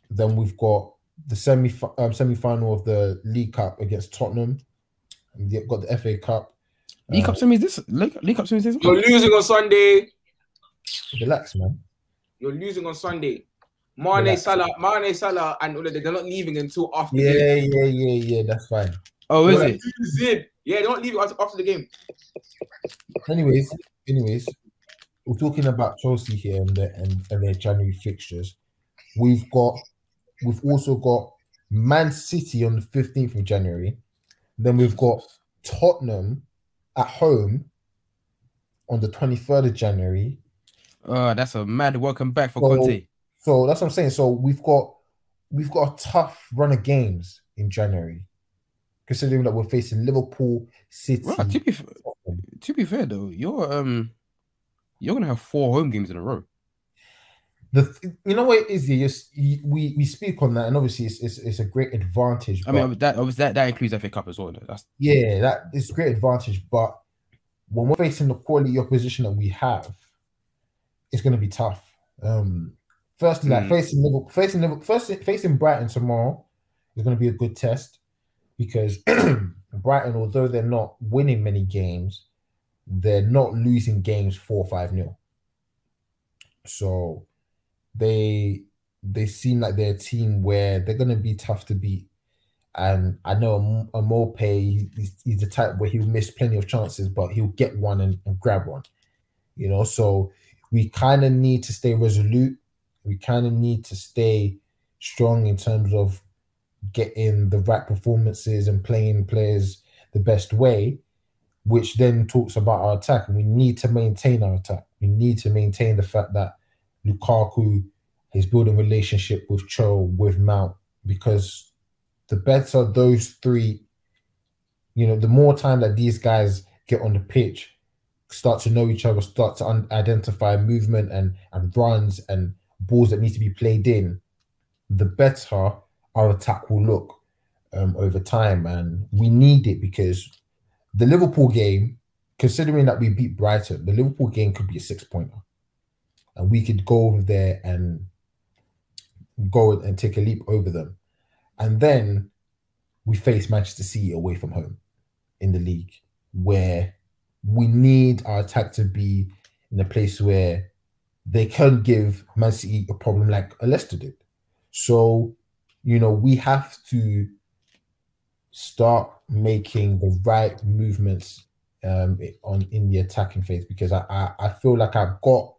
then we've got the semi um, semi final of the League Cup against Tottenham, and we've got the FA Cup. League Uh, Cup semi is this League, League Cup semi is this. You're losing on Sunday. Relax, man. You're losing on Sunday. Mane, Relax. Salah, Mane, Salah, and all of them, they're not leaving until after the game. Yeah, yeah, yeah, yeah. That's fine. Oh, is Well, it? Zip. Yeah, they're not leaving after, after the game. Anyways, anyways, we're talking about Chelsea here and their and, and their January fixtures. We've got we've also got Man City on the 15th of January. Then we've got Tottenham at home on the 23rd of January. Oh, that's a mad welcome back for So- Conte. So that's what I'm saying. So we've got we've got a tough run of games in January, considering that we're facing Liverpool, City. To be f- to be fair though, you're um you're gonna have four home games in a row. The th- you know what it is here? Yes, we we speak on that, and obviously it's it's, it's a great advantage. I mean, that obviously that, that includes FA Cup as well. though. That's yeah, that is great advantage. But when we're facing the quality opposition that we have, it's going to be tough. Um, firstly, like Mm. facing Liverpool, facing Liverpool, first facing Brighton tomorrow is going to be a good test because Brighton, although they're not winning many games, they're not losing games four five nil. So they they seem like they're a team where they're going to be tough to beat. And I know a, a Maupay, he's, he's the type where he'll miss plenty of chances, but he'll get one and, and grab one. You know, so we kind of need to stay resolute. We kind of need to stay strong in terms of getting the right performances and playing players the best way, which then talks about our attack. And we need to maintain our attack. We need to maintain the fact that Lukaku is building relationship with Cho, with Mount, because the better those three, you know, the more time that these guys get on the pitch, start to know each other, start to un- identify movement and and runs and balls that need to be played in, the better our attack will look um, over time. And we need it because the Liverpool game, considering that we beat Brighton, the Liverpool game could be a six pointer. and we could go over there and go and take a leap over them. And then we face Manchester City away from home in the league, where we need our attack to be in a place where they can give Man City a problem like Leicester did. So, you know, we have to start making the right movements um, on in the attacking phase because I, I, I feel like I've got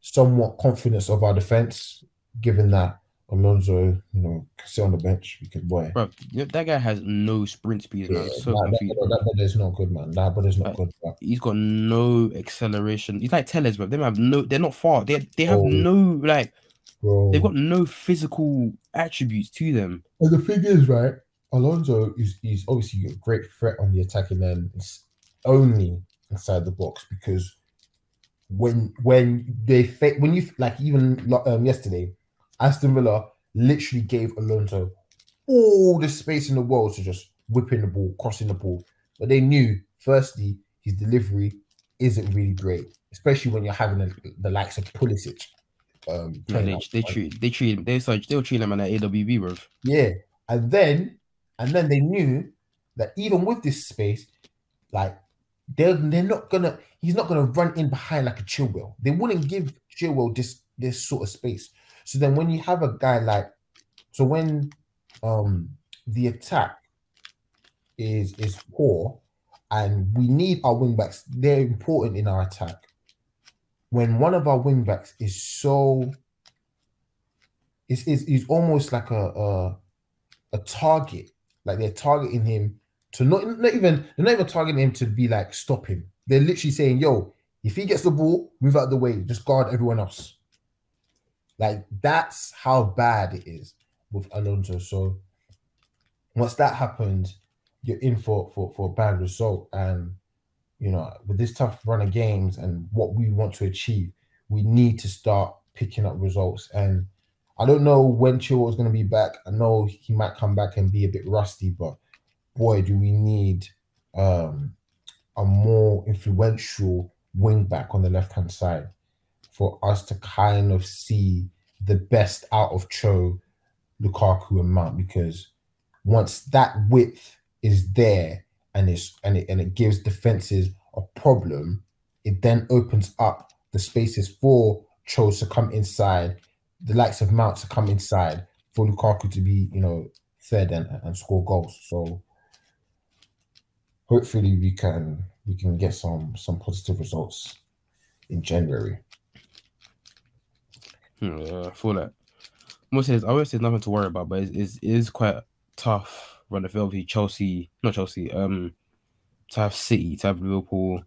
somewhat confidence of our defense, given that Alonso, you know, can sit on the bench because boy, Bro, that guy has no sprint speed. yeah. So nah, that, confused. that, that brother's not good, man. That brother's not Like, good. Bro. He's got no acceleration. He's like Telles, bro. They have no. They're not far. They they have Oh. no like. bro. They've got no physical attributes to them. And the thing is, right, Alonso is is obviously a great threat on the attacking end. It's only inside the box because when when they fa- when you like even um, yesterday, Aston Villa literally gave Alonso all the space in the world to just whipping the ball, crossing the ball, but they knew firstly his delivery isn't really great, especially when you're having a, the likes of Pulisic. Um, playing they, they treat they treat they started, they were treating him at AWB, bro. Yeah, and then and then they knew that even with this space, like they're they're not gonna he's not gonna run in behind like a Chilwell. They wouldn't give Chilwell this this sort of space. So then when you have a guy like so when um the attack is is poor and we need our wing backs, they're important in our attack. When one of our wing backs is so is is is almost like a, a a target. Like they're targeting him to not, not even they're not even targeting him to be like stop him. They're literally saying, "Yo, if he gets the ball, move out of the way. Just guard everyone else." Like that's how bad it is with Alonso. So once that happens, you're in for for for a bad result. And you know, with this tough run of games and what we want to achieve, we need to start picking up results. And I don't know when Chilwell is going to be back. I know he might come back and be a bit rusty, but boy, do we need um, a more influential wing back on the left hand side for us to kind of see the best out of Cho, Lukaku, and Mount. Because once that width is there and it's and it and it gives defenses a problem, it then opens up the spaces for Cho to come inside the likes of Mount to come inside for Lukaku to be, you know, third and, and score goals. So hopefully we can we can get some some positive results in January. Yeah, I feel that. Most says I always say nothing to worry about, but it's, it's, it is quite tough run the field. Chelsea, not Chelsea. Um, to have City, to have Liverpool,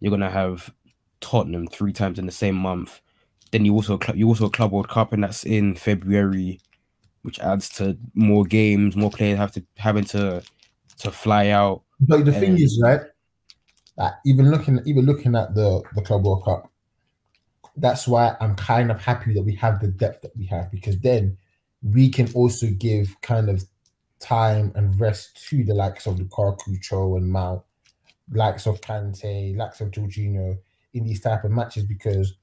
you're gonna have Tottenham three times in the same month. Then you also you also a Club World Cup, and that's in February, which adds to more games, more players have to having to to fly out. But the thing is, right? Like even looking even looking at the the Club World Cup, that's why I'm kind of happy that we have the depth that we have because then we can also give kind of time and rest to the likes of Lukaku, Cho, and Mount, likes of Kante, likes of Jorginho in these type of matches because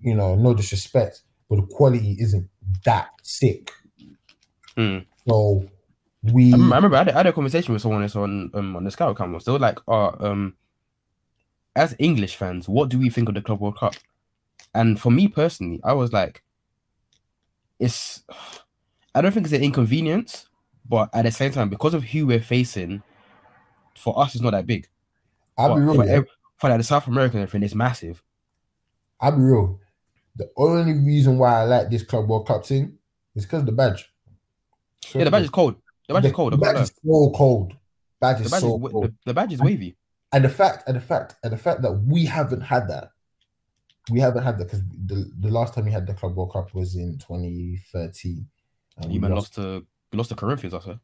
you know, no disrespect, but the quality isn't that sick. Hmm. So we I remember, I had, I had a conversation with someone that's on um, on the Scout cameras. They were like, "Oh, um, as English fans, what do we think of the Club World Cup?" And for me personally, I was like, "It's, I don't think it's an inconvenience, but at the same time, because of who we're facing, for us, it's not that big. I'll be real. for, yeah. ev- for like the South American everything, it's massive. I'll be real. The only reason why I like this Club World Cup thing is because the badge. Yeah, the badge is cold. The badge is cold. The badge is so cold. Badge The is badge, so is, cold. the, the badge is wavy. and the fact, and the fact, and the fact that we haven't had that. We haven't had that because the, the last time we had the Club World Cup was in 2013. and You we man lost to you lost to Corinthians, I said.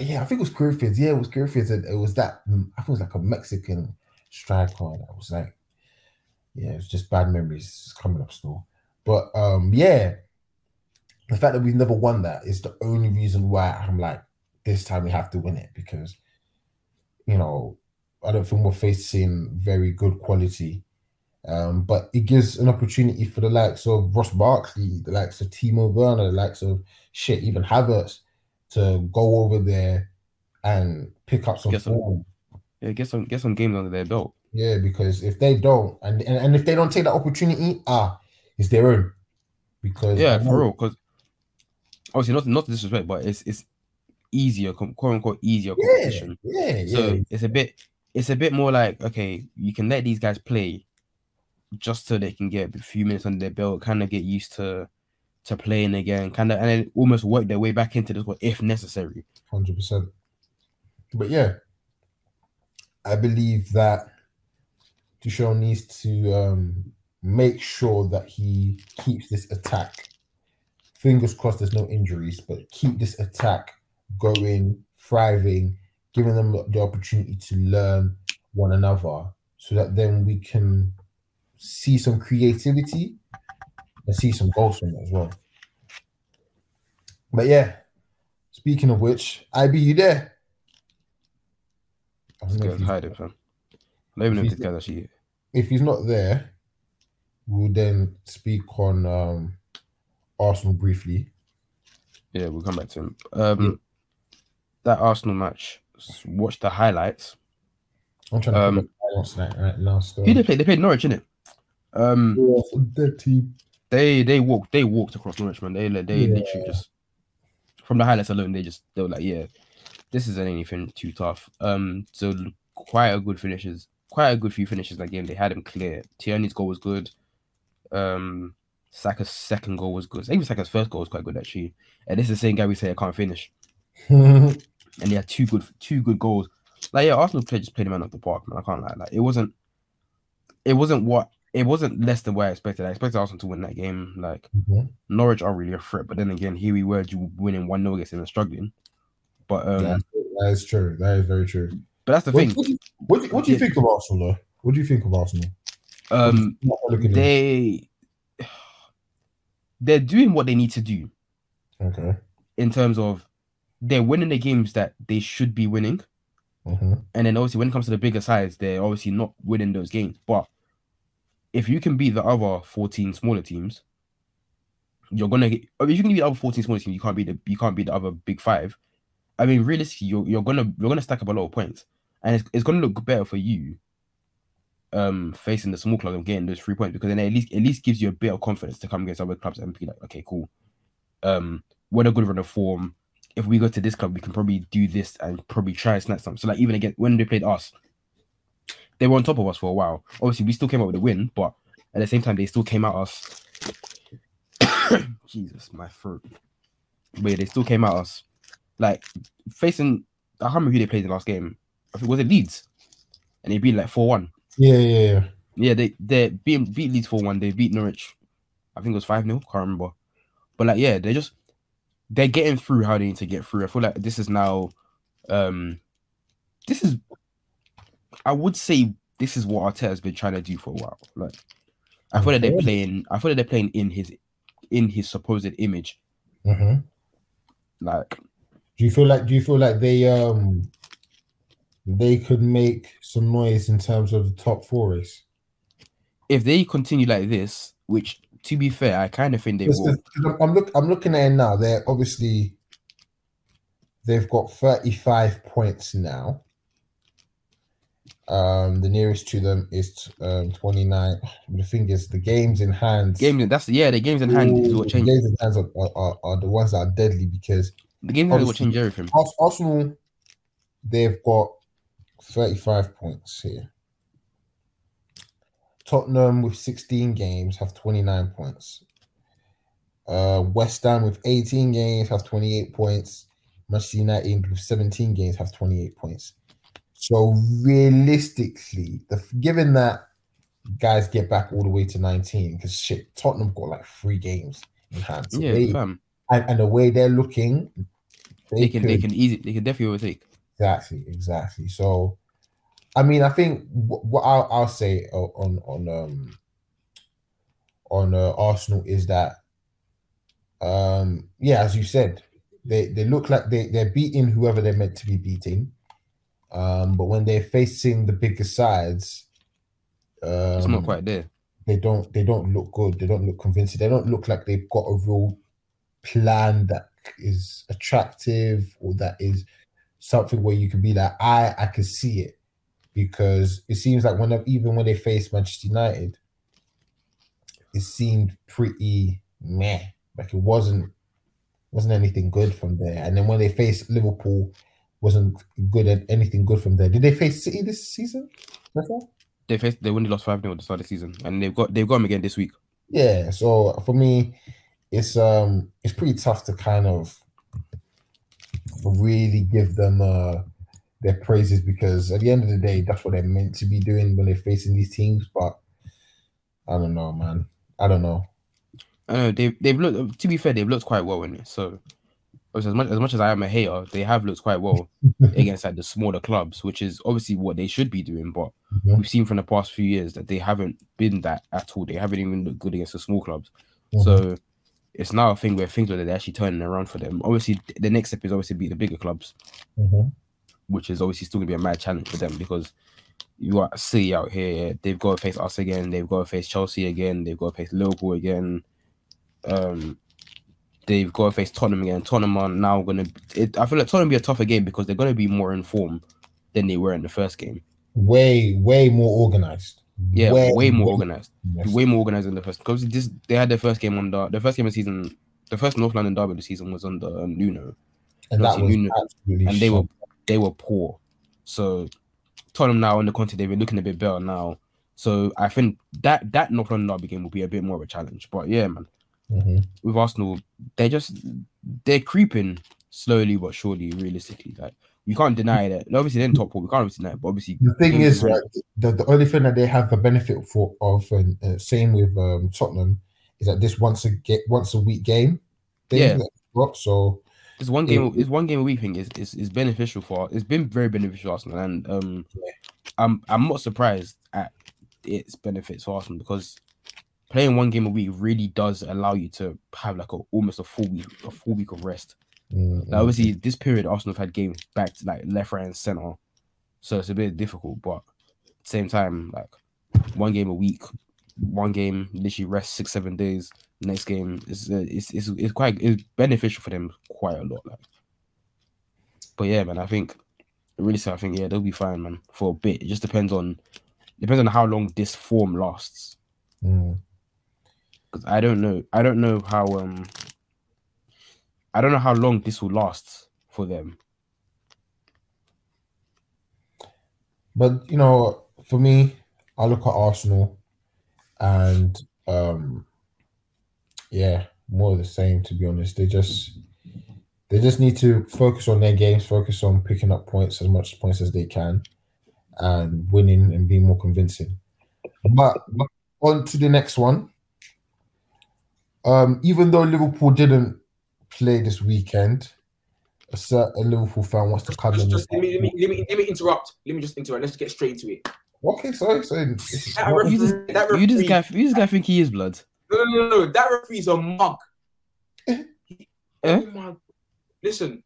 Yeah, I think it was Corinthians. Yeah, it was Corinthians. And it was that, mm, I think it was like a Mexican striker that was like, yeah, it's just bad memories coming up still. But um, yeah, the fact that we've never won that is the only reason why I'm like, this time we have to win it because, you know, I don't think we're facing very good quality. Um, but it gives an opportunity for the likes of Ross Barkley, the likes of Timo Werner, the likes of shit, even Havertz to go over there and pick up some some- form. Yeah, get some get some games under their belt. Yeah, because if they don't, and, and and if they don't take that opportunity, ah, it's their own. Because Yeah, for real. Because obviously, not not to disrespect, but it's it's easier, quote unquote, easier Yeah, competition. yeah, So yeah. it's a bit it's a bit more like okay, you can let these guys play just so they can get a few minutes under their belt, kind of get used to to playing again, kind of and then almost work their way back into the one if necessary. Hundred percent. But yeah, I believe that Tuchel needs to um, make sure that he keeps this attack. Fingers crossed, there's no injuries, but keep this attack going, thriving, giving them the opportunity to learn one another, so that then we can see some creativity and see some goals from it as well. But yeah, Speaking of which, IB, you there? I don't know if he's, hiding, fam. I don't even know if this guy's actually if he's not there, we'll then speak on um, Arsenal briefly. Yeah, we'll come back to him. Um, Yeah. that Arsenal match. Watch the highlights. I'm trying to Um, um, that right now. So Who they played? They played Norwich, innit? Um, that team. they they walked they walked across Norwich, man. They they Yeah. literally just from the highlights alone, they just they were like, yeah, this isn't anything too tough. Um, so quite a good finishes, quite a good few finishes in that game. They had him clear. Tierney's goal was good. Um, Saka's second goal was good. Even Saka's first goal was quite good actually. And this is the same guy we say I can't finish. and he had two good two good goals. Like yeah, Arsenal played just played him out of the park, man. I can't lie. Like it wasn't it wasn't what it wasn't less than what I expected. I expected Arsenal to win that game. Like. Norwich are really a threat, but then again, here we were you winning one 0 against them and struggling. But um That's- that is true. That is very true. but that's the What, thing. what, do you- what, do you- what do you think of Arsenal, though? What do you think of Arsenal? Um Not looking at- they they're doing what they need to do okay. in terms of they're winning the games that they should be winning. hmm And then obviously when it comes to the bigger sides, they're obviously not winning those games. But if you can beat the other 14 smaller teams, you're gonna get if you can beat the other 14 smaller teams, you can't beat the you can't beat the other big five. I mean, realistically, you're you're gonna you're gonna stack up a lot of points. And it's, it's gonna look better for you um facing the small clubs and getting those three points because then at least at least gives you a bit of confidence to come against other clubs and be like, okay, cool. Um, we're a good run of form. If we go to this club, we can probably do this and probably try and snatch some. So like even again when they played us, they were on top of us for a while. Obviously, we still came out with a win, but at the same time, they still came at us. Jesus, my throat. But yeah, they still came at us. Like facing I can't remember who they played in the last game. I think was it Leeds? And they beat like 4-1. Yeah, yeah, yeah. Yeah, they they beat beat Leeds 4-1. They beat Norwich. I think it was 5-0. Can't remember. But like, yeah, they just they're getting through how they need to get through. I feel like this is now um this is I would say this is what Arteta's been trying to do for a while. Like I feel like they're playing I feel like they're playing in his in his supposed image. hmm Like Do you feel like? Do you feel like they um they could make some noise in terms of the top four race? if they continue like this, which to be fair, I kind of think they will. I'm look I'm looking at it now. They're obviously they've got 35 points now. Um, the nearest to them is um 29. The thing is, the games in hand, Games that's yeah, the games in hand is what the changes. games in hands are, are, are, the ones that are deadly because The games in hand is what obviously- change everything. Arsenal they've got 35 points here. Tottenham with 16 games have 29 points. Uh, West Ham with 18 games have 28 points. Manchester United with 17 games have 28 points. So realistically, the, given that guys get back all the way to 19, because shit, Tottenham got like three games in hand. So Yeah, they- fam. and, and the way they're looking, They can they can easy they can definitely overtake. Exactly, exactly. So, I mean, I think wh- what I'll, I'll say on on um on uh, Arsenal is that um yeah, as you said, they they look like they they're beating whoever they're meant to be beating, um, but when they're facing the bigger sides, Um, It's not quite there. They don't. They don't look good. They don't look convincing. They don't look like they've got a real plan that is attractive or that is something where you can be like, I, I can see it, because it seems like when even when they faced Manchester United, it seemed pretty meh. Like it wasn't wasn't anything good from there. And then when they faced Liverpool, wasn't good at anything good from there. Did they face City this season? They faced they only lost five 0 at the start of the season, and they've got they've got them again this week. Yeah. So for me, it's um it's pretty tough to kind of really give them uh their praises because at the end of the day, that's what they're meant to be doing when they're facing these teams. But I don't know, man. I don't know. I know they've they've looked. To be fair, they've looked quite well in it. So, as much as much as I am a hater, they have looked quite well against like the smaller clubs, which is obviously what they should be doing. But we've seen from the past few years that they haven't been that at all. They haven't even looked good against the small clubs. So it's now a thing where things are they're actually turning around for them. Obviously, the next step is obviously beat the bigger clubs, Mhm. which is obviously still gonna be a mad challenge for them because you got City out here. They've got to face us again. They've got to face Chelsea again. They've got to face Liverpool again. Um, they've got to face Tottenham again. Tottenham are now gonna. I feel like Tottenham will be a tougher game because they're gonna be more in form than they were in the first game. Way, way more organized. Yeah, way, more organized. organized. way more organized than the first because this they had their first game on the the first game of the season the first North London derby of the season was under um, Nuno and that was absolutely and they were they were poor so Tottenham now in the content they've been looking a bit better now so I think that that North London derby game will be a bit more of a challenge but yeah man Mhm. with Arsenal they're just they're creeping slowly but surely realistically like we can't deny that obviously they're in top four we can't deny it, but obviously The thing is, right, the, the only thing that they have the benefit for of, and uh, same with um, Tottenham, is that this once a get once a week game. thing Yeah. that so This one game, this one game a week thing is, is is beneficial for. It's been very beneficial for Arsenal, and um, I'm I'm not surprised at its benefits for Arsenal because playing one game a week really does allow you to have like a almost a full week a full week of rest. mm, Now, obviously, this period Arsenal have had games back to like left, right, and center, so it's a bit difficult. But at the same time, like one game a week, one game literally rest six seven days. Next game is uh, it's, it's it's quite it's beneficial for them quite a lot. Like, but yeah, man, I think really so. I think yeah, they'll be fine, man, for a bit. It just depends on depends on how long this form lasts. mm. Because I don't know, I don't know how um, I don't know how long this will last for them. But you know, for me, I look at Arsenal, and um, yeah, more of the same. To be honest, they just they just need to focus on their games, focus on picking up points as much points as they can, and winning and being more convincing. But, but on to the next one. Um, even though Liverpool didn't play this weekend, a certain Liverpool fan wants to come Just, in. just let, me, let, me, let, me, let me interrupt. Let me just interrupt. Let's get straight to it. Okay, sorry, sorry. That referee, You just, that you this referee- guy, you this guy think he is blood. No, no, no, no. That referee's a mug. Eh? Oh my. Listen.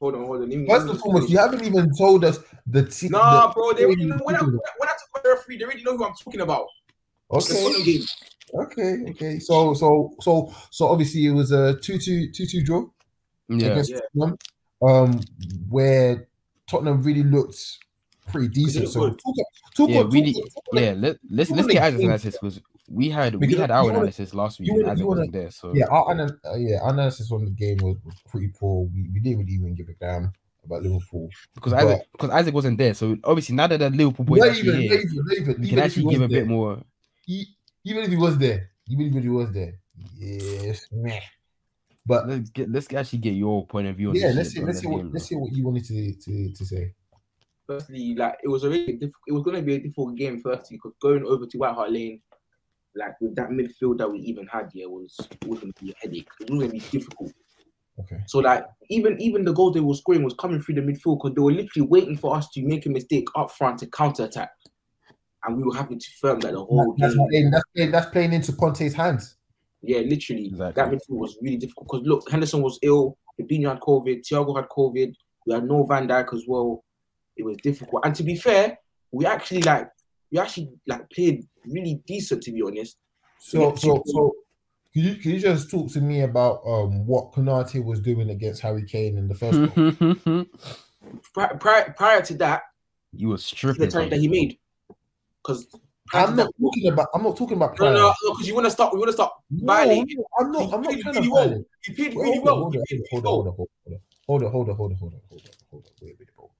Hold on, hold on. Let First let me and foremost, you haven't even told us the team. Nah, bro. They already know, when, I, when I talk about the referee, they already know who I'm talking about. The Okay, game. Okay, okay. So, so, so, so obviously it was a 2-2, 2-2 draw Yeah, against Yeah. Tottenham, um, where Tottenham really looked pretty decent. So, good. talk, talk, Yeah, talk, really- talk, talk, yeah. Let, let's let's get Isaac's analysis because we had we had our wanna- analysis last week wanna- Isaac you wanna- wasn't there. So Yeah, our uh, yeah, our analysis on the game was, was pretty poor. We, we didn't really even give a damn about Liverpool. because but- Isaac because Isaac wasn't there, so obviously now that the Liverpool boys Not actually even, here, not even, not even, we can actually give was a there. bit more. E- even if he was there, even if he was there, yes, meh. But Let's get let's actually get your point of view on yeah, this let's shit, see, let's see, what, game, let's see what you wanted to to, to say. Firstly, like it was already difficult. It was going to be a difficult game. Firstly, because going over to White Hart Lane, like with that midfield that we even had here, was it was going to be a headache. It was going to be difficult. Okay. So like even even the goal they were scoring was coming through the midfield because they were literally waiting for us to make a mistake up front to counter attack, and we were having to firm that the whole That's, game. playing, that's, playing, that's playing into Conte's hands. Yeah, literally. Exactly. That midfield was really difficult because look, Henderson was ill, Fabinho had COVID, Thiago had COVID, we had no Van Dijk as well. It was difficult. And to be fair, we actually like we actually like played really decent to be honest. So so so can you can you just talk to me about um what Konate was doing against Harry Kane in the first goal? Prior, prior, prior to that, you were stripping the time that he made, because I'm not talking about I'm not talking about No, prior. no, no, because you want to stop. You want to stop No, violating. no, I'm not I'm not He trying played to really well. violate. He played really well. hold on, hold on, hold on, hold on, hold on, hold on, hold on, hold on, hold on. Wait, wait, bro.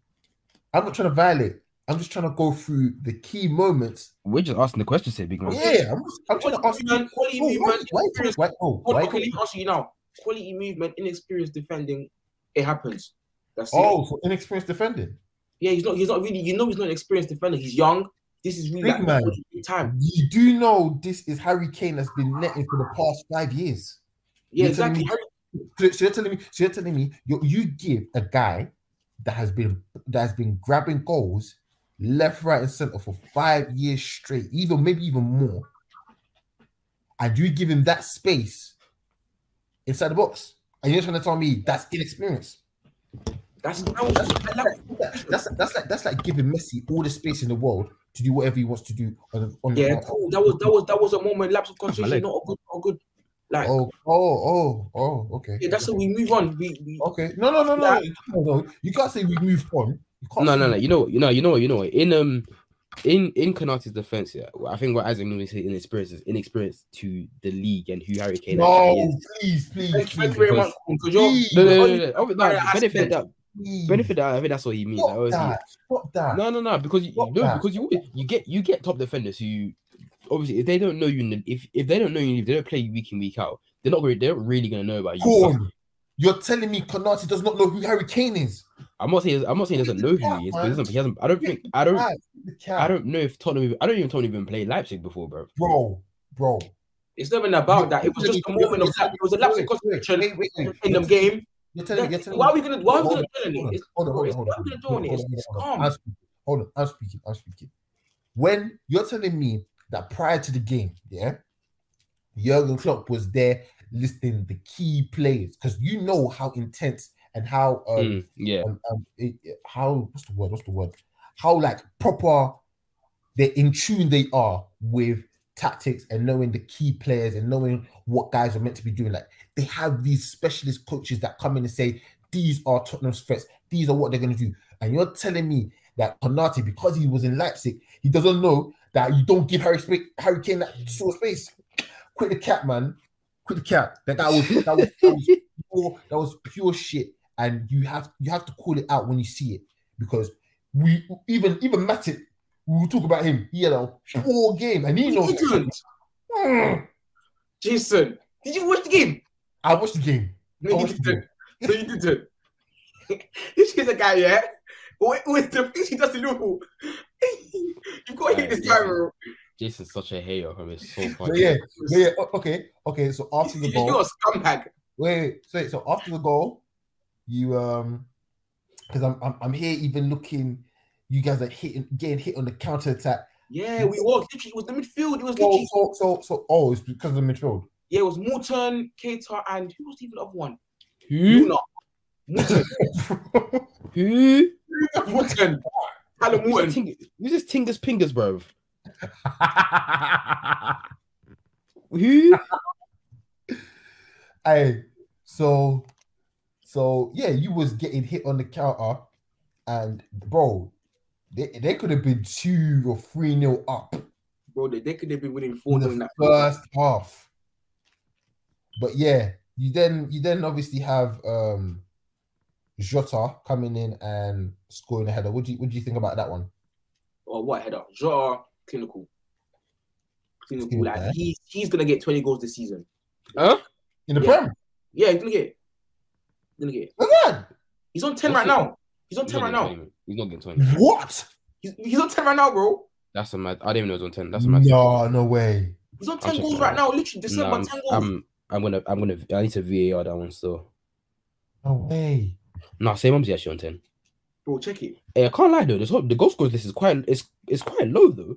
I'm not trying to violate. I'm just trying to go through the key moments. We're just asking the question, say big man. Yeah, I'm, I'm trying to ask you. Movement, quality why, movement, why, why, oh, Hold why, on, okay, let me answer you now. Quality movement, inexperienced defending, it happens. That's it. oh, for inexperienced defending. Yeah, he's not. He's not really. You know, he's not an experienced defender. He's young. This is really Big like man. time. You do know this is Harry Kane that's been netting for the past five years. Yeah, You're exactly. me- So, you're telling me, so you're telling me, you, you give a guy that has been that has been grabbing goals left, right, and center for five years straight, even maybe even more, and you give him that space inside the box, and you're trying to tell me that's inexperience. That's that was just, like, That's that's like that's like giving Messi all the space in the world to do whatever he wants to do on, on yeah, on- cool. That was that was that was a moment lapse of concentration. Not a good, not a good. Like Oh, oh, oh, oh, okay. yeah, that's how we move on. We, we Okay. No, no, no, no. no, no. You can't say we move on. You can't No, no, no. You know, you know, you know, you know. In um, in in Konate's defense, yeah, I think what Isaac normally say inexperience is inexperience to the league and who Harry Kane actually No, is. please, please, thank, thank you please, very because- much because you're please, No, no, no, no, no. Oh, no, Prior benefit aspect. that, please. Benefit that. I think that's what he means. Like, Stop obviously, that. Stop that. no, no, no. Because you, Stop no, that. because you you get you get top defenders who obviously if they don't know you the, if if they don't know you if they don't play you week in week out they're not really they're not really gonna know about you. Corn. You're telling me Konate does not know who Harry Kane is? I'm not saying I'm not saying he doesn't know who he is, but he doesn't, he hasn't. I don't think I don't Cat, the cat. I don't know if Tottenham. even- I don't even Tottenham even played Leipzig before, bro. bro, bro. It's nothing even about that. It was just a moment of that. It was a lapse of Wait, wait, concentration in the game. You're telling me, you're telling Why are we gonna? Why are we gonna on, do hold it? on, hold on, hold on, hold on, Why are we gonna do on hold on, hold on, It's calm. I'm speaking. Hold on, I'm speaking. I'm speaking. When you're telling me that prior to the game, yeah, Jurgen Klopp was there listing the key players because you know how intense and how um, Mm, yeah, um, um it, it- how what's the word? What's the word? How like proper they're in tune they are with tactics and knowing the key players and knowing what guys are meant to be doing. Like they have these specialist coaches that come in and say these are Tottenham's threats. These are what they're going to do. And you're telling me that Konate, because he was in Leipzig, he doesn't know that you don't give Harry, Sp- Harry Kane that sort of space. Quit the cat, man. Quit the cat. That guy was that was, that was pure, that was pure shit. And you have you have to call it out when you see it because we even even Matip, we will talk about him. He had a poor game, and he knows. didn't. Mm. Jason, did you watch the game? I watched the game. No, you watched the game. didn't. No, you didn't. this is a guy, yeah. With, with the things he does to Liverpool, you've got to hit this guy, bro. Jason's such a hater. I it's so But funny. yeah, but yeah. Okay, okay. So after the goal, You're goal, a scumbag. wait, wait. So after the goal, you um, because I'm, I'm I'm here even looking. You guys are hitting, getting hit on the counter attack. Yeah, we were literally. It was the midfield. It was literally. so, so, so, oh, it's because of the midfield. Yeah, it was Morton, Keita, and who was even the other one? Who? Luna. Morton. Who? Morton. Callum Who's Morton. this Ting- who's this Tingus Pingers, bro? Who? Hey, so, so yeah, you was getting hit on the counter, and bro, they, they could have been two or three nil up Bro, they, they could have been winning 4 0 in the that first half. But yeah, you then you then obviously have um Jota coming in and scoring a header. What do you what do you think about that one? Or what header? Jota, clinical. Clinical. Clinical, Like, he, he's going to get 20 goals this season. Huh? In the Yeah. Prem? Yeah, he's going to get. He's going to get. Look at He's on 10 What's right it? now. He's on 10 not right getting now. 20, He's not getting 20. What? He's, he's on 10 right now, bro. That's a mad. I didn't even know it was on 10. That's a mad. No, no way. He's on I'll 10 goals right now. Literally, December, Nah, I'm, 10 goals. I'm, I'm gonna, I'm gonna, I need to VAR that one still. No way. No, same Mumsy actually on 10. bro, check it. Hey, I can't lie though. The, the goal scorers list is quite, it's, it's quite low though.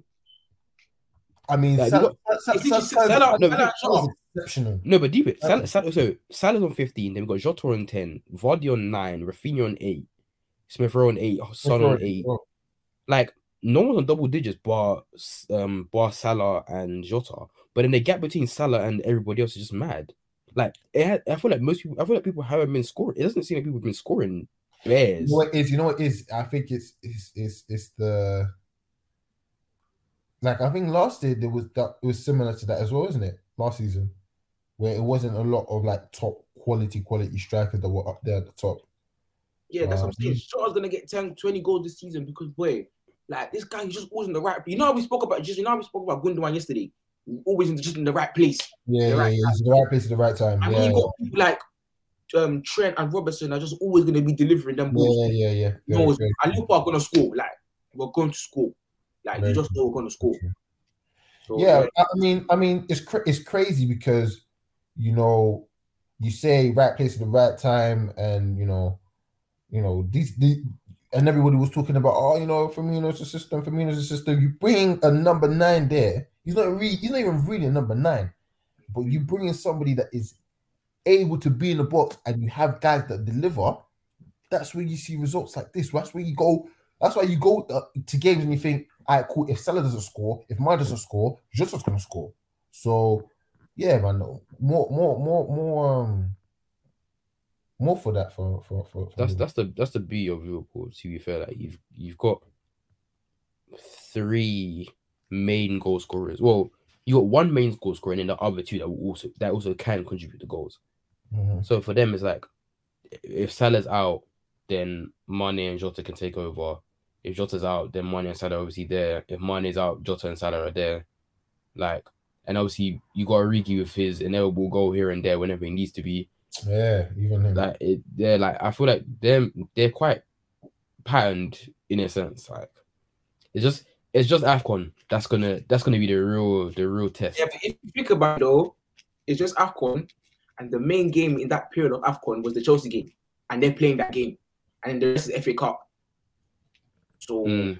I mean, Like, Sal- you Sal- Sal- literally Salah- no, Salah, Sal- exceptional. No, but deep it. Salah, Salah, so Salah's on 15. Then we got Jota on 10, Vardy on 9, Raphinha on 8, Smith Rowe on 8, Son on 8. Bro, Like, no one's on double digits, bar um, bar Salah and Jota. But then the gap between Salah and everybody else is just mad. Like it had, I feel like most people, I feel like people haven't been scoring. It doesn't seem like people have been scoring bears. You know what? You know what it is? I think it's it's it's it's the like I think last year there was that it was similar to that as well, isn't it? Last season, where it wasn't a lot of like top quality quality strikers that were up there at the top. Yeah, that's what I'm saying. Jota's gonna get 10, 20 goals this season because boy, like this guy, he just wasn't the right. You know how we spoke about just you know how we spoke about Gundogan yesterday. Always in the, just in the right place. Yeah, The yeah, right yeah. He's the right place at the right time. And Yeah, when you got people like um, Trent and Robertson are just always gonna be delivering them balls. yeah, yeah, yeah. You Very, know, and Liverpool are gonna score. Like we're going to score. Like Very you just know we're gonna score. So, yeah, I I mean, I mean, it's cra- it's crazy because you know, you say right place at the right time, and you know, you know these the and everybody was talking about oh, you know, Firmino's a system, Firmino's a system. You bring a number nine there. He's not really, he's not even really a number nine, but you bring in somebody that is able to be in the box, and you have guys that deliver. That's where you see results like this. That's where you go. That's why you go uh, to games and you think, all right, cool. If Salah doesn't score, if Mane doesn't score, Jota's gonna score. So, yeah, man, more, more, more, more, um, more for that for for for. for That's Liverpool. that's the that's the beauty of Liverpool. To be fair, like you've you've got three main goal scorers. Well, you got one main goal scorer and then the other two that will also that also can contribute the goals. Mhm. So for them, it's like if Salah's out, then Mane and Jota can take over. If Jota's out, then Mane and Salah are obviously there. If Mane's out, Jota and Salah are there. Like, and obviously you got Origi with his inevitable goal here and there whenever it needs to be. Yeah, even him. Like it, they're like I feel like they're they're quite patterned in a sense. Like it's just it's just Afcon that's gonna that's gonna be the real the real test. Yeah, but if you think about it though, it's just AFCON, and the main game in that period of AFCON was the Chelsea game, and they're playing that game, and the rest is FA Cup. So, Mm.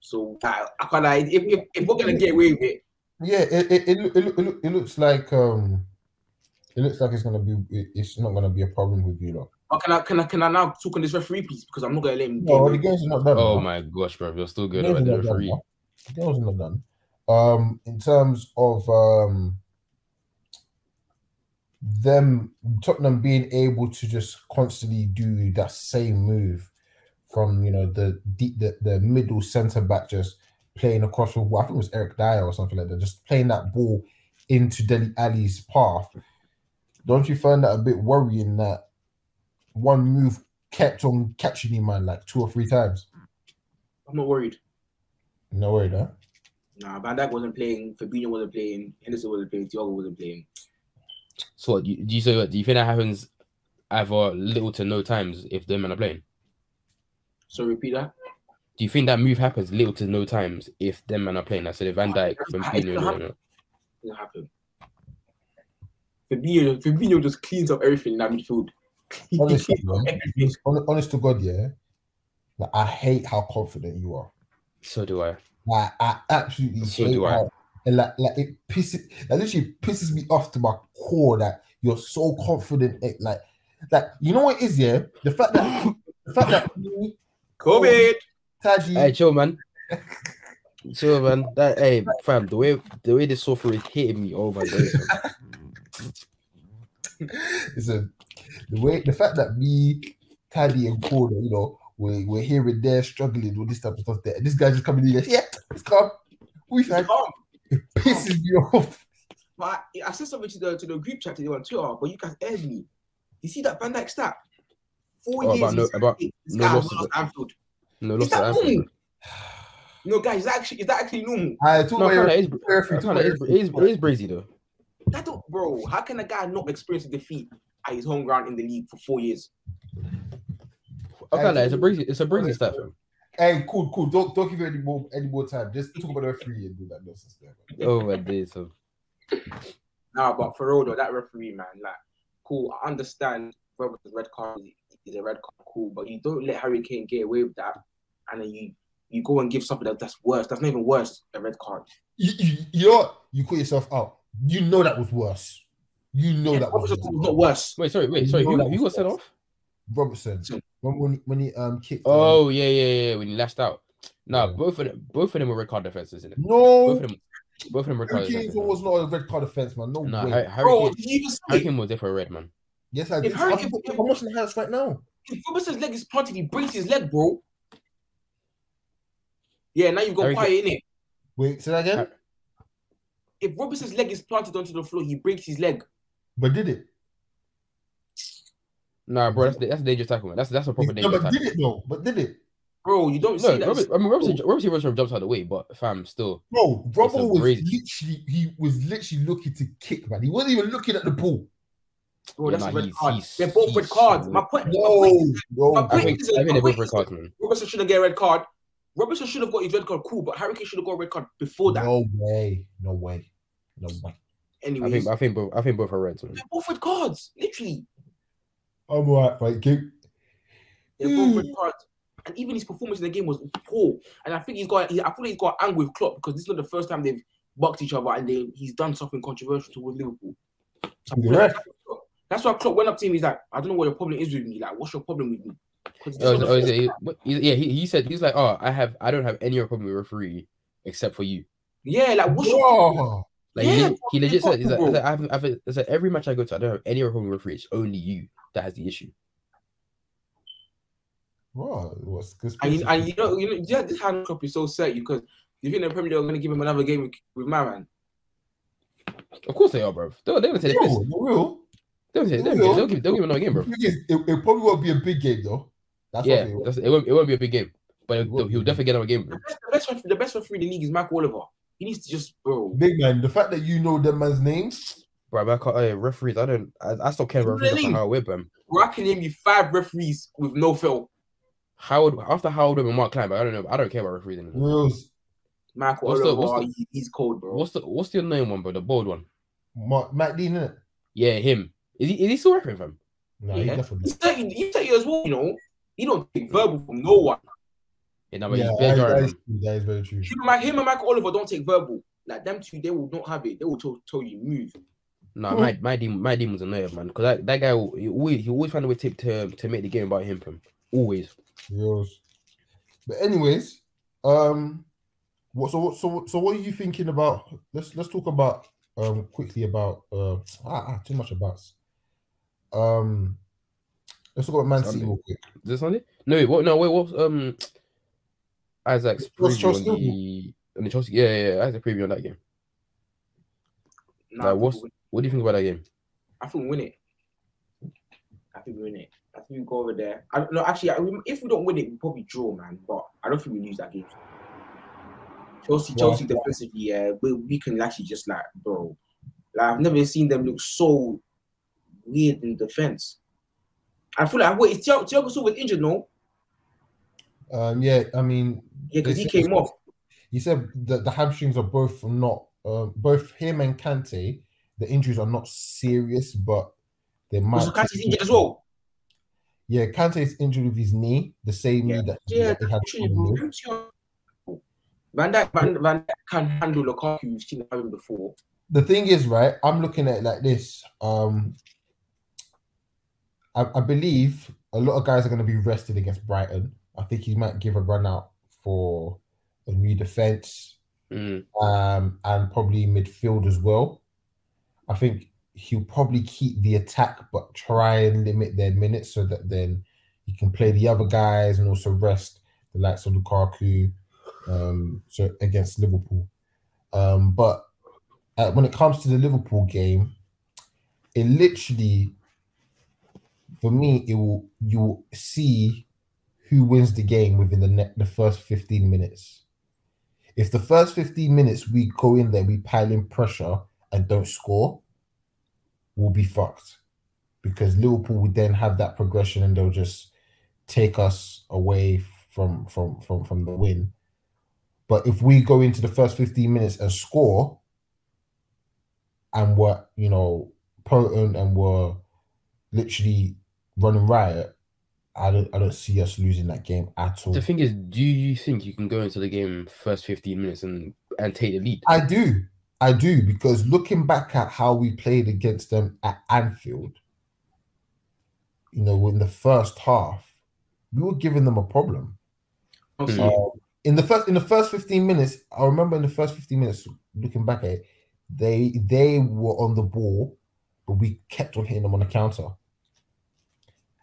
so I, I can't like if, if, if we're gonna get away with it, yeah, it it, it, it, look- it, look- it looks like um, it looks like it's gonna be it's not gonna be a problem with you, lot. or can I can I can I now talk on this referee please? Because I'm not gonna let him. get No, away the games not done. Oh now. my gosh, bro, you're still good The about games the are not done. The games not done. Um, in terms of um, them Tottenham being able to just constantly do that same move from you know the deep the, the middle centre back just playing across with I think it was Eric Dier or something like that, just playing that ball into Dele Alli's path. Don't you find that a bit worrying that one move kept on catching you, man, like two or three times? I'm not worried. No worry, though. Nah, Van Dijk wasn't playing, Fabinho wasn't playing, Henderson wasn't playing, Thiago wasn't playing. So what, do you, do you say? Do you think that happens either little to no times if them men are playing? So repeat that. Do you think that move happens little to no times if them men are playing? I said Van Dijk, It's gonna It didn't happen. Fabinho, Fabinho just cleans up everything in that midfield. He Honestly, cleans up man, everything. honest, honest- honest to God, yeah. Like, I hate how confident you are. So do I. Like, I absolutely So hate do I. how, and like, like it pisses, that literally pisses me off to my core that you're so confident. It, like, like you know what it is, yeah. The fact that the fact that me, COVID. Taji, Hey, chill, man. chill, man. That hey, fam. The way the way this sofa is hitting me. Oh my god. listen, the way the fact that me, Taji, and Corner, you know, we're, we're here and there struggling with this type of stuff. There, and this guy just coming in, like, yeah, it's calm. We've had it pisses me off. But I, I said something to the to the group chat today on Twitter, but you guys aired me. You see that Van Dijk stat? Four Oh, years. about no- he's- about this no guy has losses lost at- Anfield. No, Is lost that at Anfield. normal? No, guys, is that actually is that actually normal? I talk No, I about can't. your It is, referee, I talk can't. about It is, your it is, referee. it is brazy though. That don't, bro. How can a guy not experience a defeat at his home ground in the league for four years? Okay, can't. It's a brazy. It's a brazy stat. fam. Hey, cool, cool. Don't don't give it any more any more time. Just talk about the referee and do that nonsense there. man. Oh my days. fam. Nah, but for real though, that referee man, like, cool. I understand Robert's red card is- is a red card, cool, but you don't let Harry Kane get away with that, and then you you go and give something that, that's worse. That's not even worse. A red card. You, you, you know what? You call yourself out. You know that was worse. You know Yeah, that was worse. not worse. Wait, sorry, wait, sorry. Who, who got sent off? Robertson. When when he, when he um kicked. um, Oh yeah, yeah, yeah. When he lashed out. Nah, Yeah. both of them, both of them were red card defenses, isn't it? Both No, of them, both of them were red Harry Kane's was not a red card offense, man. No Nah, way. Harry, Harry, Bro, Kane, did you even see Harry it? Kane was different red, man. Yes, I If. Harry- I'm, if- if- I'm watching the highlights right now. If Robertson's leg is planted, he breaks his leg, bro. Yeah, now you've got Harry quiet in it. Wait, say that again. Har- If Robertson's leg is planted onto the floor, he breaks his leg. But did it? Nah, bro, that's that's a dangerous tackle, man. That's that's a proper No, dangerous but tackle. did it though? But did it? Bro, you don't No, see that. Robert, I mean, Robertson, Robertson, Robertson jumps out of the way, but fam, still. Bro, Robbo a was crazy- literally he was literally looking to kick, man. He wasn't even looking at the ball. Bro, Yeah, that's nah, a red he's- card. he's- They're both red cards. My point, my No, point is no. my I point think is- I think they're both point red is- cards, man. Robertson shouldn't get a red card. Robertson should have got his red card, cool, but Harry Kane should have got a red card before that. No way. No way. No way. I think I think both I think both are reds, man. they're both red cards, literally. I'm alright, right? you. They're both red cards. And even his performance in the game was poor. And I think he's got, he, I feel like he's got angry with Klopp because this is not the first time they've bucked each other and they, he's done something controversial towards Liverpool. So I feel You're like right. That's why Klopp went up to him. He's like, I don't know what your problem is with me. Like, what's your problem with me? 'Cause this Oh, is oh, is it, oh, he- time. what- he- yeah, he, he said he's like, oh, I have I don't have any problem with referee except for you. Yeah, like what's your. Like Yeah, he, legit- he legit said, he's like, like, I have, I have it's like every match I go to, I don't have any problem with referee. It's only you that has the issue. Bro, what's this? And you, and you know, you know, yeah, this hand Klopp is so set because you think the Premier League are going to give him another game with, with my man? Of course they are, bro. They're, they're gonna say Yo, this. the real. They'll say they they'll, they'll give they'll give him another game, bro. The thing is, It, it probably won't be a big game though. That's Yeah, what it that's, it won't it won't be a big game, but It he'll, he'll be. definitely get another game. The best, the best, ref- the best referee in the league is Michael Oliver. He needs to just, bro. Big man, the fact that you know them man's names, Bro, but I can't, uh, referees, I don't, I, I still care about referees Really? after Howard Webb, Bro, I can name you five referees with no fail. Howard after Howard Webb and Mark Klein, but I don't know, I don't care about referees anymore. Reals, Michael What's the- Oliver, what's he- he's cold, bro. What's the what's the name one, bro? The bold one. Mark, Mike Dean, innit? Yeah, him. Is he is he still refereeing fam? No, he definitely. He's 30, he's 30 as well, you know. He don't take verbal from no one. Yeah, no, but Yeah, he's that, bare that, jarring, is, man. true, that is very true. Him and, Mike, him and Michael Oliver don't take verbal. Like them two, they will not have it. They will tell, tell you move. Nah, Cool. my my demon, my demon's annoying, man. Because that, that guy, will- he always he always find a way to to, to make the game about him, fam. Always. Reals. But anyways, um, what so so so what are you thinking about? Let's let's talk about um quickly about uh ah, ah too much about. Um, let's talk about Man City real quick. Is this Sunday? No, wait, what? No, wait, what's um Isaac's What's preview Chelsea? on the on the Chelsea? Yeah, yeah, yeah, Isaac's preview on that game. Nah, Like, what's- What do you think about that game? I think we win it. I think we win it. I think we go over there. I, no, actually, I, if we don't win it, we probably draw, man. But I don't think we lose that game. Chelsea, Well, Chelsea defensively, yeah, we, we can actually just like, bro. Like I've never seen them look so weird in defense. I feel like wait, is Thiago, Thiago Silva injured? No, Um, yeah, I mean, yeah, because he came off. he said that the hamstrings are both not uh, both him and Kante. The injuries are not serious, but they might. Also, Kante's injured as well. Yeah, Kante is injured with his knee, the same knee that Yeah, he had. literally, problem with. bro. Thiago- Van Dijk, Van, Van Dijk can handle Lukaku. We've seen him before. the thing is, right? I'm looking at it like this. Um, I, I believe a lot of guys are going to be rested against Brighton. I think he might give a run out for a new defense, Mm. um, and probably midfield as well. I think he'll probably keep the attack, but try and limit their minutes so that then he can play the other guys and also rest the likes of Lukaku. Um, so against Liverpool, um, but uh, when it comes to the Liverpool game, it literally, for me, it will you will see who wins the game within the ne- the first fifteen minutes. If the first fifteen minutes we go in there, we pile in pressure and don't score, we'll be fucked because Liverpool would then have that progression and they'll just take us away from from from from the win. But if we go into the first 15 minutes and score, and we're you know potent and we're literally running riot, I don't I don't see us losing that game at all. The thing is, do you think you can go into the game first 15 minutes and and take the lead? I do, I do, because looking back at how we played against them at Anfield, you know, in the first half, we were giving them a problem. Honestly. Um, in the first in the first 15 minutes, I remember in the first 15 minutes, looking back at it, they they were on the ball, but we kept on hitting them on the counter.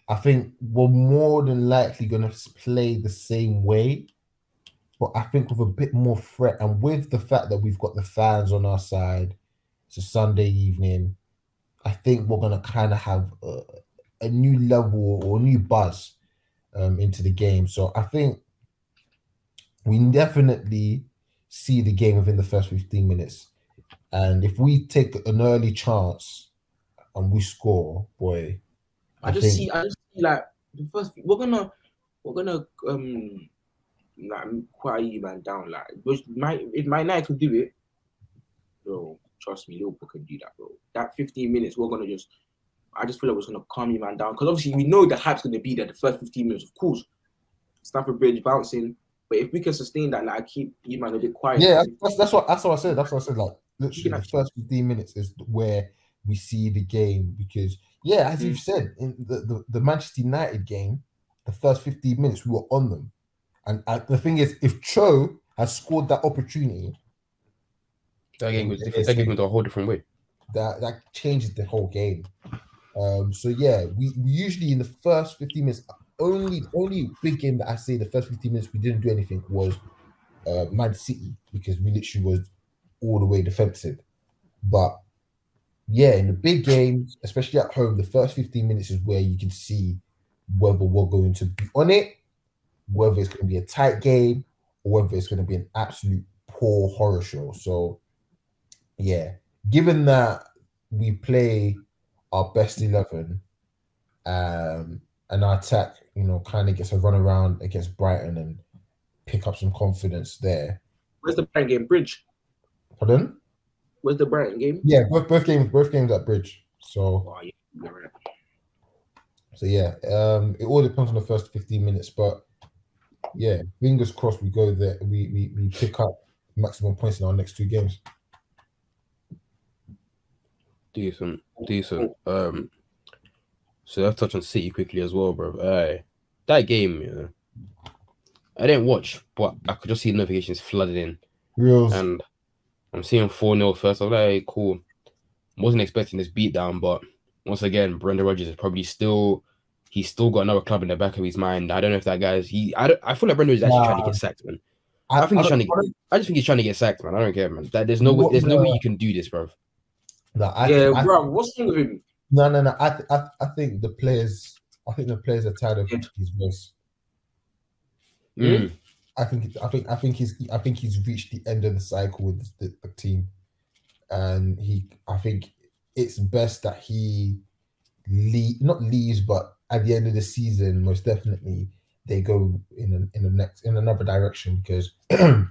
I think we're more than likely going to play the same way, but I think with a bit more threat and with the fact that we've got the fans on our side, it's a Sunday evening. I think we're going to kind of have a, a, new level or a new buzz um, into the game. So I think we definitely see the game within the first 15 minutes. And if we take an early chance and we score, boy, I, I just think... see, I just see like the first. We're gonna, we're gonna um, like quiet you man down. Like, which might if my night could do it, bro. Trust me, Liverpool can do that, bro. That 15 minutes, we're gonna just. I just feel like we're gonna calm you man down because obviously we know the hype's gonna be there the first 15 minutes, of course. Stamford Bridge bouncing, but if we can sustain that, like keep you man a bit quiet. Yeah, that's that's what that's what I said. That's what I said. Like literally, the first 15 minutes is where we see the game because yeah, as you've mm. said in the, the, the Manchester United game, the first 15 minutes we were on them, and uh, the thing is, if Cho has scored that opportunity, that game was different. That game went a whole different way. That that changes the whole game. Um, so yeah, we, we usually in the first 15 minutes, only only big game that I say the first 15 minutes we didn't do anything was uh, Man City because we literally was all the way defensive. But yeah, in the big games, especially at home, the first 15 minutes is where you can see whether we're going to be on it, whether it's going to be a tight game, or whether it's going to be an absolute poor horror show. So, yeah, given that we play our best 11 um, and our attack, you know, kind of gets a run around against Brighton and pick up some confidence there. Where's the Brighton game? Bridge. Pardon? Was the Brighton game? Yeah, both both games both games at Bridge. So oh, yeah. So yeah, um, it all depends on the first 15 minutes, but yeah, fingers crossed we go there. We we, we pick up maximum points in our next two games. Decent, decent. Um, so I've touched on City quickly as well, bro. Hey, that game, you know, I didn't watch, but I could just see notifications flooding in. Reals. And I'm seeing 4 0 first. I'm like, hey, cool. Wasn't expecting this beatdown, but once again, Brendan Rodgers is probably still he's still got another club in the back of his mind. I don't know if that guy's he I don't I feel like Brendan is actually nah. trying to get sacked, man. I, I think I he's trying to get, I just think he's trying to get sacked, man. I don't care, man. That there's no way there's no way you can do this, bro. No, I, yeah, I, bro, what's wrong with him? No, no, no. I, th- I, I think the players, I think the players are tired of his voice. Mm. I think I think I think he's I think he's reached the end of the cycle with the, the, team, and he I think it's best that he leave not leaves, but at the end of the season, most definitely they go in a, in the next in another direction because the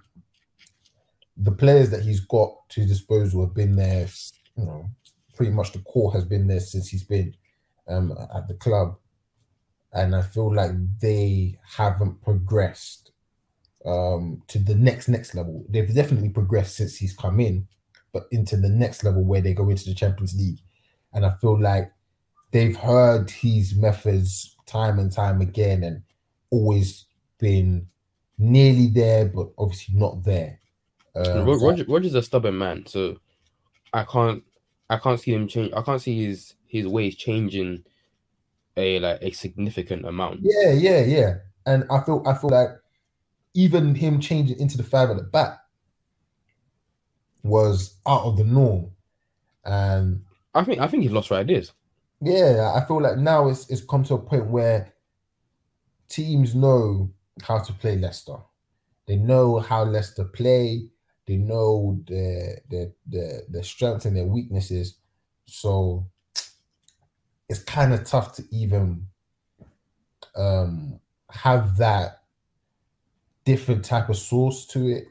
players that he's got to his disposal have been there. You know, pretty much the core has been there since he's been um, at the club, and I feel like they haven't progressed um, to the next next level. They've definitely progressed since he's come in, but into the next level where they go into the Champions League. And I feel like they've heard his methods time and time again and always been nearly there, but obviously not there. Um, Roger, Roger's a stubborn man, so I can't I can't see him change. I can't see his his ways changing a like a significant amount. Yeah, yeah, yeah. And I feel I feel like even him changing into the five at the back was out of the norm. And I think I think he lost right ideas. Yeah, I feel like now it's it's come to a point where teams know how to play Leicester. They know how Leicester play. They know their their their, their strengths and their weaknesses. So it's kind of tough to even um, have that different type of source to it.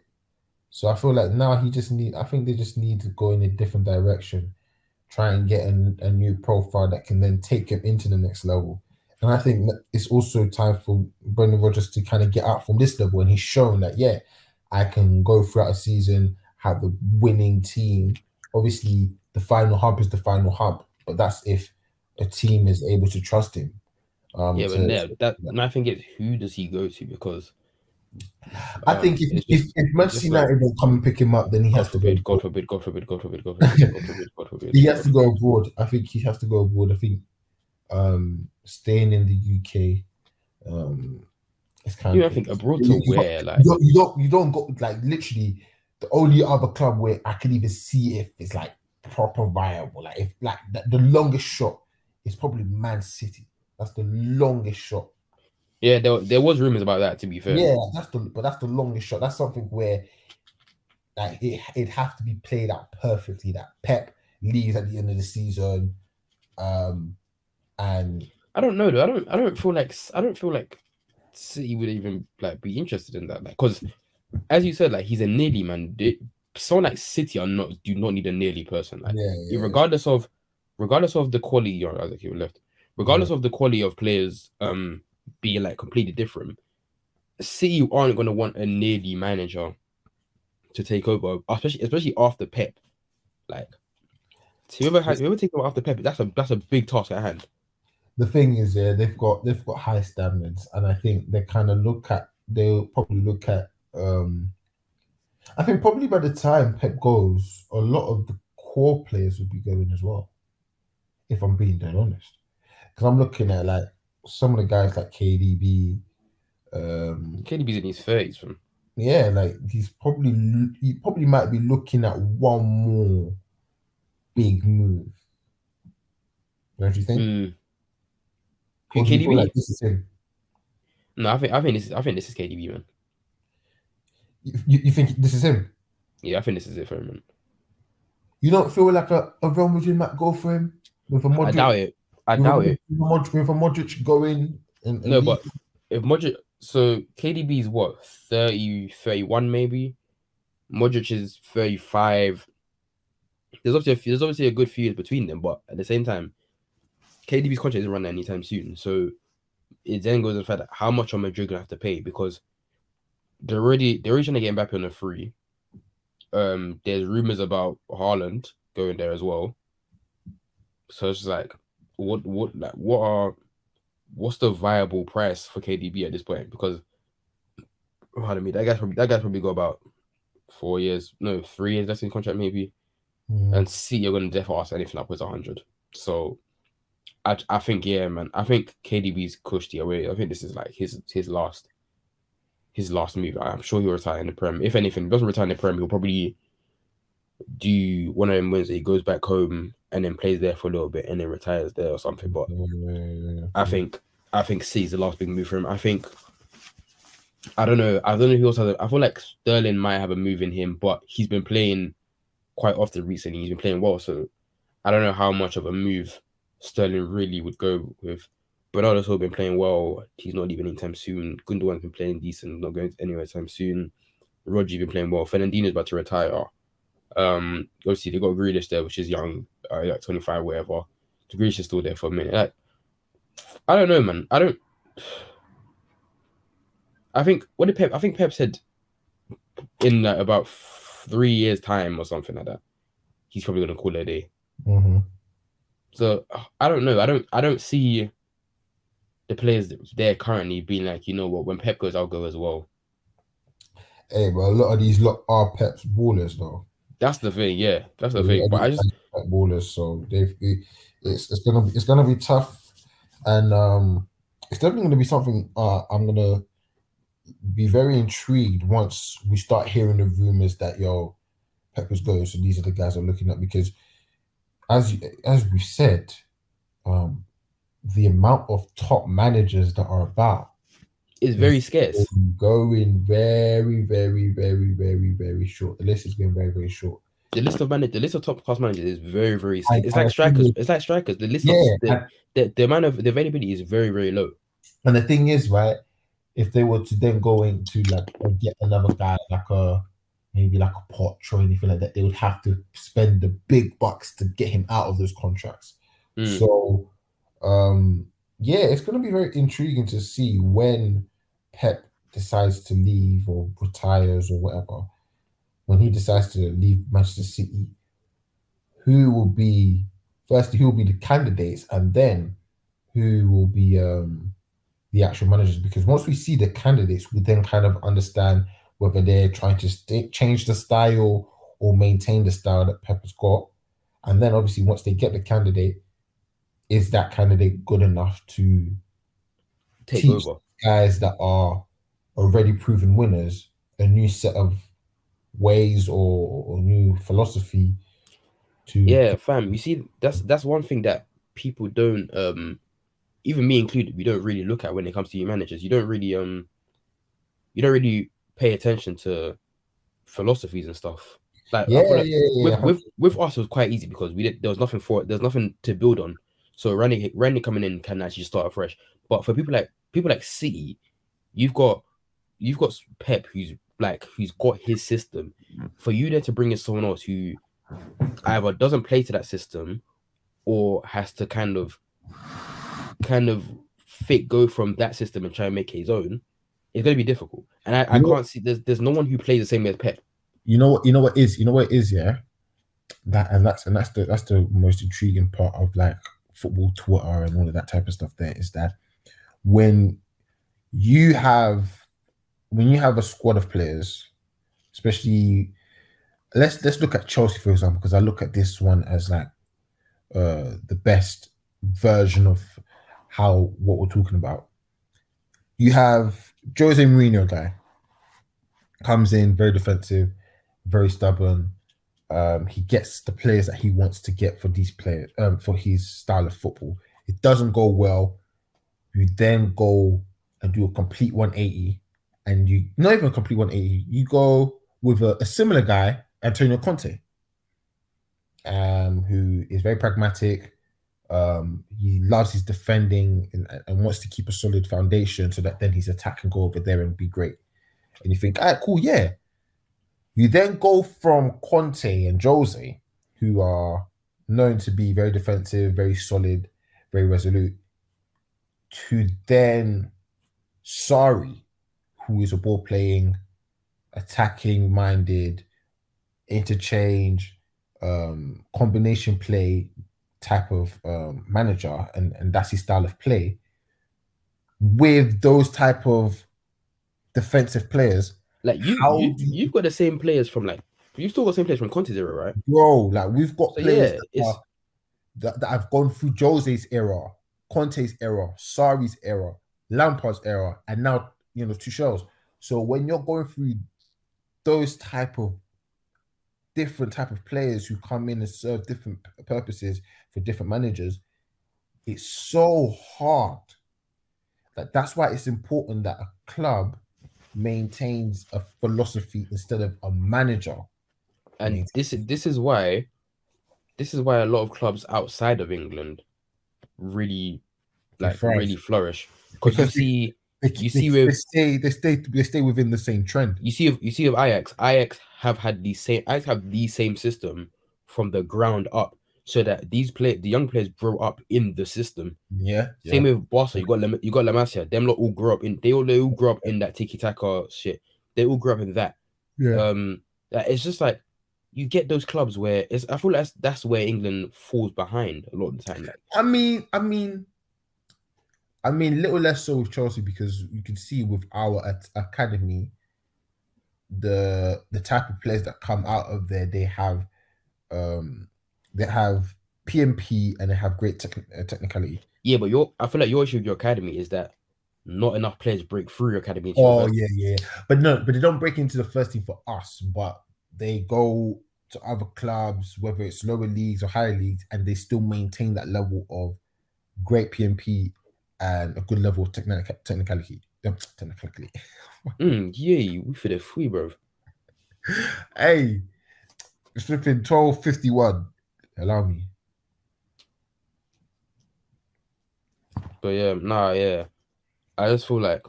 So I feel like now he just need. I think they just need to go in a different direction, try and get a, a new profile that can then take him into the next level. And I think it's also time for Brendan Rodgers to kind of get out from this level. And he's shown that yeah, I can go throughout a season, have a winning team. Obviously, the final hub is the final hub, but that's if a team is able to trust him. Um, yeah, but to, yeah, that, and I think it's who does he go to because I Um, think if, it's if, if Manchester just like- United don't come and pick him up, then he has to go. God forbid, God forbid, God forbid, God forbid, God forbid, God forbid, God forbid. He has to go abroad. I think he has to go abroad. I think um, staying in the UK, um, it's kind You of. I think abroad to you got- where, like, you don't, you don't you don't go like literally the only other club where I can even see if it's like proper viable. Like if like the, the longest shot is probably Man City. That's the longest shot. Yeah, there, there was rumors about that. To be fair, Yeah, that's the but that's the longest shot. That's something where like it it have to be played out perfectly. That Pep leaves at the end of the season, um, and I don't know though. I don't. I don't feel like. I don't feel like City would even like be interested in that. Like, because as you said, like he's a nearly man. Someone like City are not do not need a nearly person. Like, yeah, yeah, regardless of, regardless of the quality. Or as you left, regardless of the quality of players, um, being like completely different. City aren't going to want a nearly manager to take over, especially especially after Pep. Like, whoever has whoever take over after Pep, that's a that's a big task at hand. the thing is, yeah, they've got they've got high standards, and I think they kind of look at they'll probably look at. um I think probably by the time Pep goes, a lot of the core players will be going as well. If I'm being dead honest, because I'm looking at like some of the guys like KDB. Um, KDB's in his thirties, from yeah, like he's probably he probably might be looking at one more big move. Don't you think? Mm. Or do you KDB? like this is him? No, I think I think this is I think this is KDB, man. You, you, you think this is him? Yeah, I think this is it for him, man. You don't feel like a, a Real Madrid might go for him with a Modric? I doubt it. I a- doubt it. Mod- with a Modric going and, and No, but if Modric, so KDB is what 30, 31 maybe. Modric is thirty five. There's obviously a, few- there's obviously a good few years between them, but at the same time, KDB's contract isn't running anytime soon. So it then goes to the fact that how much are Madrid gonna have to pay because they're already they're already trying to get Mbappe on a free. Um, there's rumors about Haaland going there as well. So it's just like, what what like what are what's the viable price for KDB at this point? Because pardon me, that guy's probably that guy's probably got about four years, no, three years left in contract maybe. Mm. And see you're gonna definitely ask anything upwards hundred. So I I think yeah, man. I think KDB's cushy away. I think this is like his his last his last move. I'm sure he'll retire in the Prem. If anything, if he doesn't retire in the Prem, he'll probably do one of them wins. He goes back home and then plays there for a little bit and then retires there or something. But Yeah. I think I think C is the last big move for him. I think I don't know. I don't know who else has. A, I feel like Sterling might have a move in him, but he's been playing quite often recently. He's been playing well, so I don't know how much of a move Sterling really would go with. Bernardo's also been playing well. He's not leaving anytime soon. Gundogan's been playing decent, not going anywhere anytime soon. Rodri's been playing well. Fernandinho's about to retire. Um, obviously they got Grealish there, which is young, uh, like 25, whatever. The Grealish is still there for a minute. Like, I don't know, man. I don't. I think what did Pep? I think Pep said in like, about three years' time or something like that. He's probably gonna call it a day. Mhm. So I don't know. I don't. I don't see the players there currently being like, you know what? When Pep goes, I'll go as well. Hey, but a lot of these lot are Pep's ballers though. That's the thing. Yeah, that's the lot thing. But I just ballers, so they've it- it's it's gonna be it's gonna be tough, and um, it's definitely gonna be something. Uh, I'm gonna be very intrigued once we start hearing the rumors that yo, Peppers going. So these are the guys I'm looking at because, as you- as we said, um, the amount of top managers that are about it's very scarce. going very, very, very, very, very short. The list is going very, very short. The list of managers, the list of top class managers is very, very. I- Scarce. It's I like strikers. It's like strikers. The list Yeah, of the, and- the, the amount of the availability is very, very low. And the thing is, right, if they were to then go into like get another guy like a maybe like a Poch or anything like that, they would have to spend the big bucks to get him out of those contracts. Mm. So um yeah, it's gonna be very intriguing to see when Pep decides to leave or retires or whatever. When he decides to leave Manchester City, who will be firstly who will be the candidates and then who will be um the actual managers because once we see the candidates, we then kind of understand whether they're trying to stay, change the style or maintain the style that Pep has got. And then obviously, once they get the candidate, is that candidate good enough to Take teach over. Guys that are already proven winners a new set of ways or, or new philosophy to Yeah, fam. You see, that's that's one thing that people don't um even me included, we don't really look at when it comes to your managers. You don't really um you don't really pay attention to philosophies and stuff. Like yeah, feel yeah, yeah, with, yeah. with with us it was quite easy because we did there was nothing for it there's nothing to build on. So Randy Randy coming in can actually start afresh. But for people like people like City, you've got you've got Pep who's like who's got his system. For you there to bring in someone else who either doesn't play to that system or has to kind of kind of fit go from that system and try and make his own, it's gonna be difficult. And I, I can't see there's there's no one who plays the same way as Pep. you know what you know what is you know what is yeah that and that's and that's the that's the most intriguing part of like football twitter and all of that type of stuff there is that when you have when you have a squad of players especially let's let's look at chelsea for example because i look at this one as like uh the best version of how what we're talking about you have jose Mourinho guy comes in very defensive very stubborn. Um, he gets the players that he wants to get for these players, um, for his style of football. It doesn't go well. You then go and do a complete 180, and you not even a complete 180. You go with a, a similar guy, Antonio Conte, um, who is very pragmatic. Um, he loves his defending and, and wants to keep a solid foundation so that then his attack can go over there and be great. And you think, all right, cool, yeah, you then go from Conte and Jose, who are known to be very defensive, very solid, very resolute, to then Sarri, who is a ball playing, attacking minded, interchange, um, combination play type of um, manager, and, and that's his style of play. With those type of defensive players, Like you, How you do you- you've got the same players from like you've still got the same players from Conte's era, right? bro. Like we've got So players yeah, that, are- that, that have gone through Jose's era, Conte's era, Sarri's era, Lampard's era, and now you know two Tuchel's. So when you're going through those type of different type of players who come in and serve different purposes for different managers, it's so hard. That that's why it's important that a club maintains a philosophy instead of a manager. and this is this is why this is why a lot of clubs outside of England really like really flourish because you see They, You they, see they with- stay they stay they stay within the same trend. you see you see of Ajax Ajax have had the same Ajax have the same system from the ground up so that these play the young players grow up in the system Yeah. Same with Barca. You got Lem- you got La Masia. Them lot all grew up in. They all they all grew up in that tiki taka shit. They all grew up in that. yeah. Um, that it's just like you get those clubs where it's. I feel like that's that's where England falls behind a lot of the time. Like, I mean, I mean, I mean, little less so with Chelsea because you can see with our at- academy, the the type of players that come out of there, they have, um, they have PMP and they have great techni- uh, technicality. yeah, but your I feel like your issue with your academy is that not enough players break through your academy. Oh yeah, yeah, but no, but they don't break into the first team for us, but they go to other clubs, whether it's lower leagues or higher leagues, and they still maintain that level of great PMP and a good level of technical technicality. Um, technicality. Mm, yeah, we for the free, bro. hey, it's flipping twelve fifty one. Allow me. But yeah, nah, yeah. I just feel like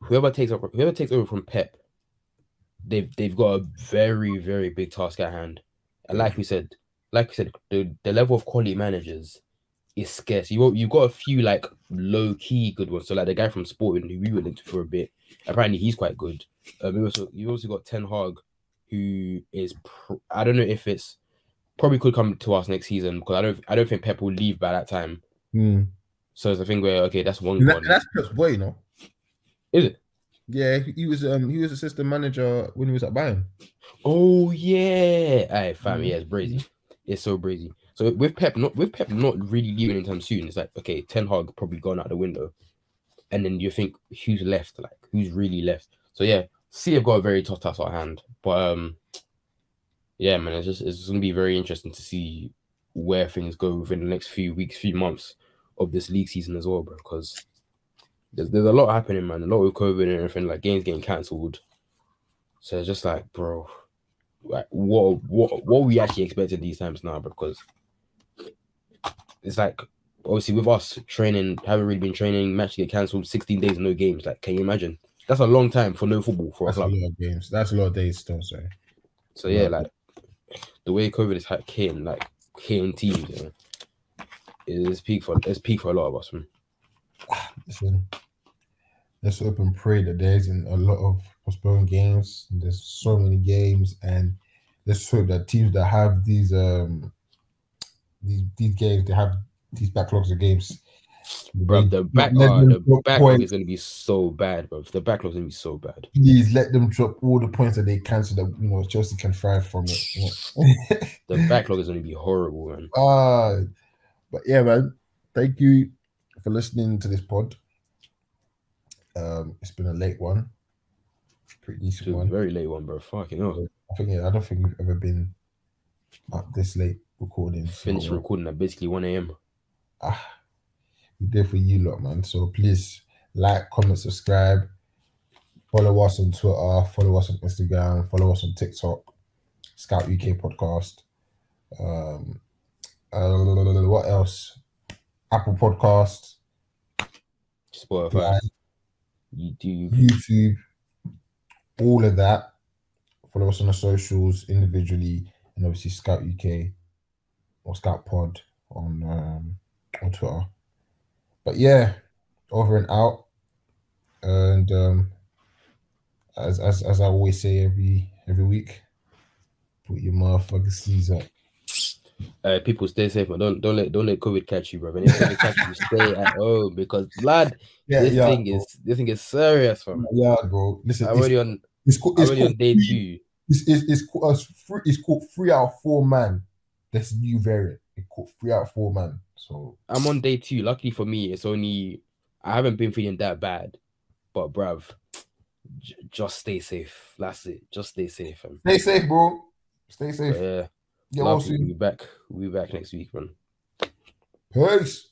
whoever takes over, whoever takes over from Pep, they've they've got a very very big task at hand. And like we said, like we said, the, the level of quality managers is scarce. You you've got a few like low key good ones. So like the guy from Sporting who we were linked to for a bit. Apparently he's quite good. Um, you also you also got Ten Hag, who is pr- I don't know if it's probably could come to us next season because I don't I don't think Pep will leave by that time. Hmm. So it's a thing where okay, that's one. And that- that's Pep's boy, you know. Is it? Yeah, he, was um he was assistant manager when he was at Bayern. Oh yeah, hey fam, Mhm. yeah, it's brazy. It's so brazy. So with Pep, not with Pep, not really leaving anytime soon. It's like okay, Ten Hag probably gone out the window, and then you think who's left? Like who's really left? So yeah, see, I've got a very tough task at hand, but um, yeah, man, it's just it's gonna be very interesting to see where things go within the next few weeks, few months of this league season as well, bro. Because there's there's a lot happening, man. A lot with COVID and everything, like games getting cancelled. So it's just like, bro, like what what what we actually expected these times now because it's like obviously with us training haven't really been training match get cancelled 16 days no games like can you imagine that's a long time for no football for That's a club lot of games. That's a lot of days still. Sorry. so yeah like the way covid is like hitting like hitting teams you know, is peak for it's peak for a lot of us man. Listen, let's hope and pray that there isn't a lot of postponed games. There's so many games, and let's hope that teams that have these um these these games they have these backlogs of games. bro the back uh, the backlog points. is gonna be so bad bro the backlog's gonna be so bad Please let them drop all the points that they can, so that you know Chelsea can thrive from it. the backlog is gonna be horrible man Ah, but yeah, man. Thank you for listening to this pod. Um, it's been a late one, pretty decent one. very late one bro fucking hell I think yeah, I don't think we've ever been up this late recording. so, finished recording at basically 1 a.m ah, we did for you lot, man. So please like, comment, subscribe, follow us on Twitter, follow us on Instagram, follow us on TikTok, Scout UK Podcast. Um, uh, what else? Apple Podcast, Spotify. You do YouTube, all of that. Follow us on the socials individually, and obviously Scout UK or Scout Pod on um, on Twitter. But yeah, over and out. And um, as as as I always say every every week, put your motherfucking sleeves up. Uh, people stay safe, but don't don't let don't let COVID catch you, bro. And if COVID catch you, stay at home because blood. Yeah, this yeah, thing bro. is this thing is serious, fam. yeah, bro. Listen, I'm it's, already on it's, called, it's, already on day three- two. It's, it's, it's called uh, three, it's called three out of four man. This new variant. It called three out of four man. So I'm on day two. Luckily for me, it's only I haven't been feeling that bad, but bruv, j- just stay safe. That's it. Just stay safe, fam. stay safe, bro. Stay But safe. Yeah, Get well love you. we'll be back. We'll be back next week, man. Peace.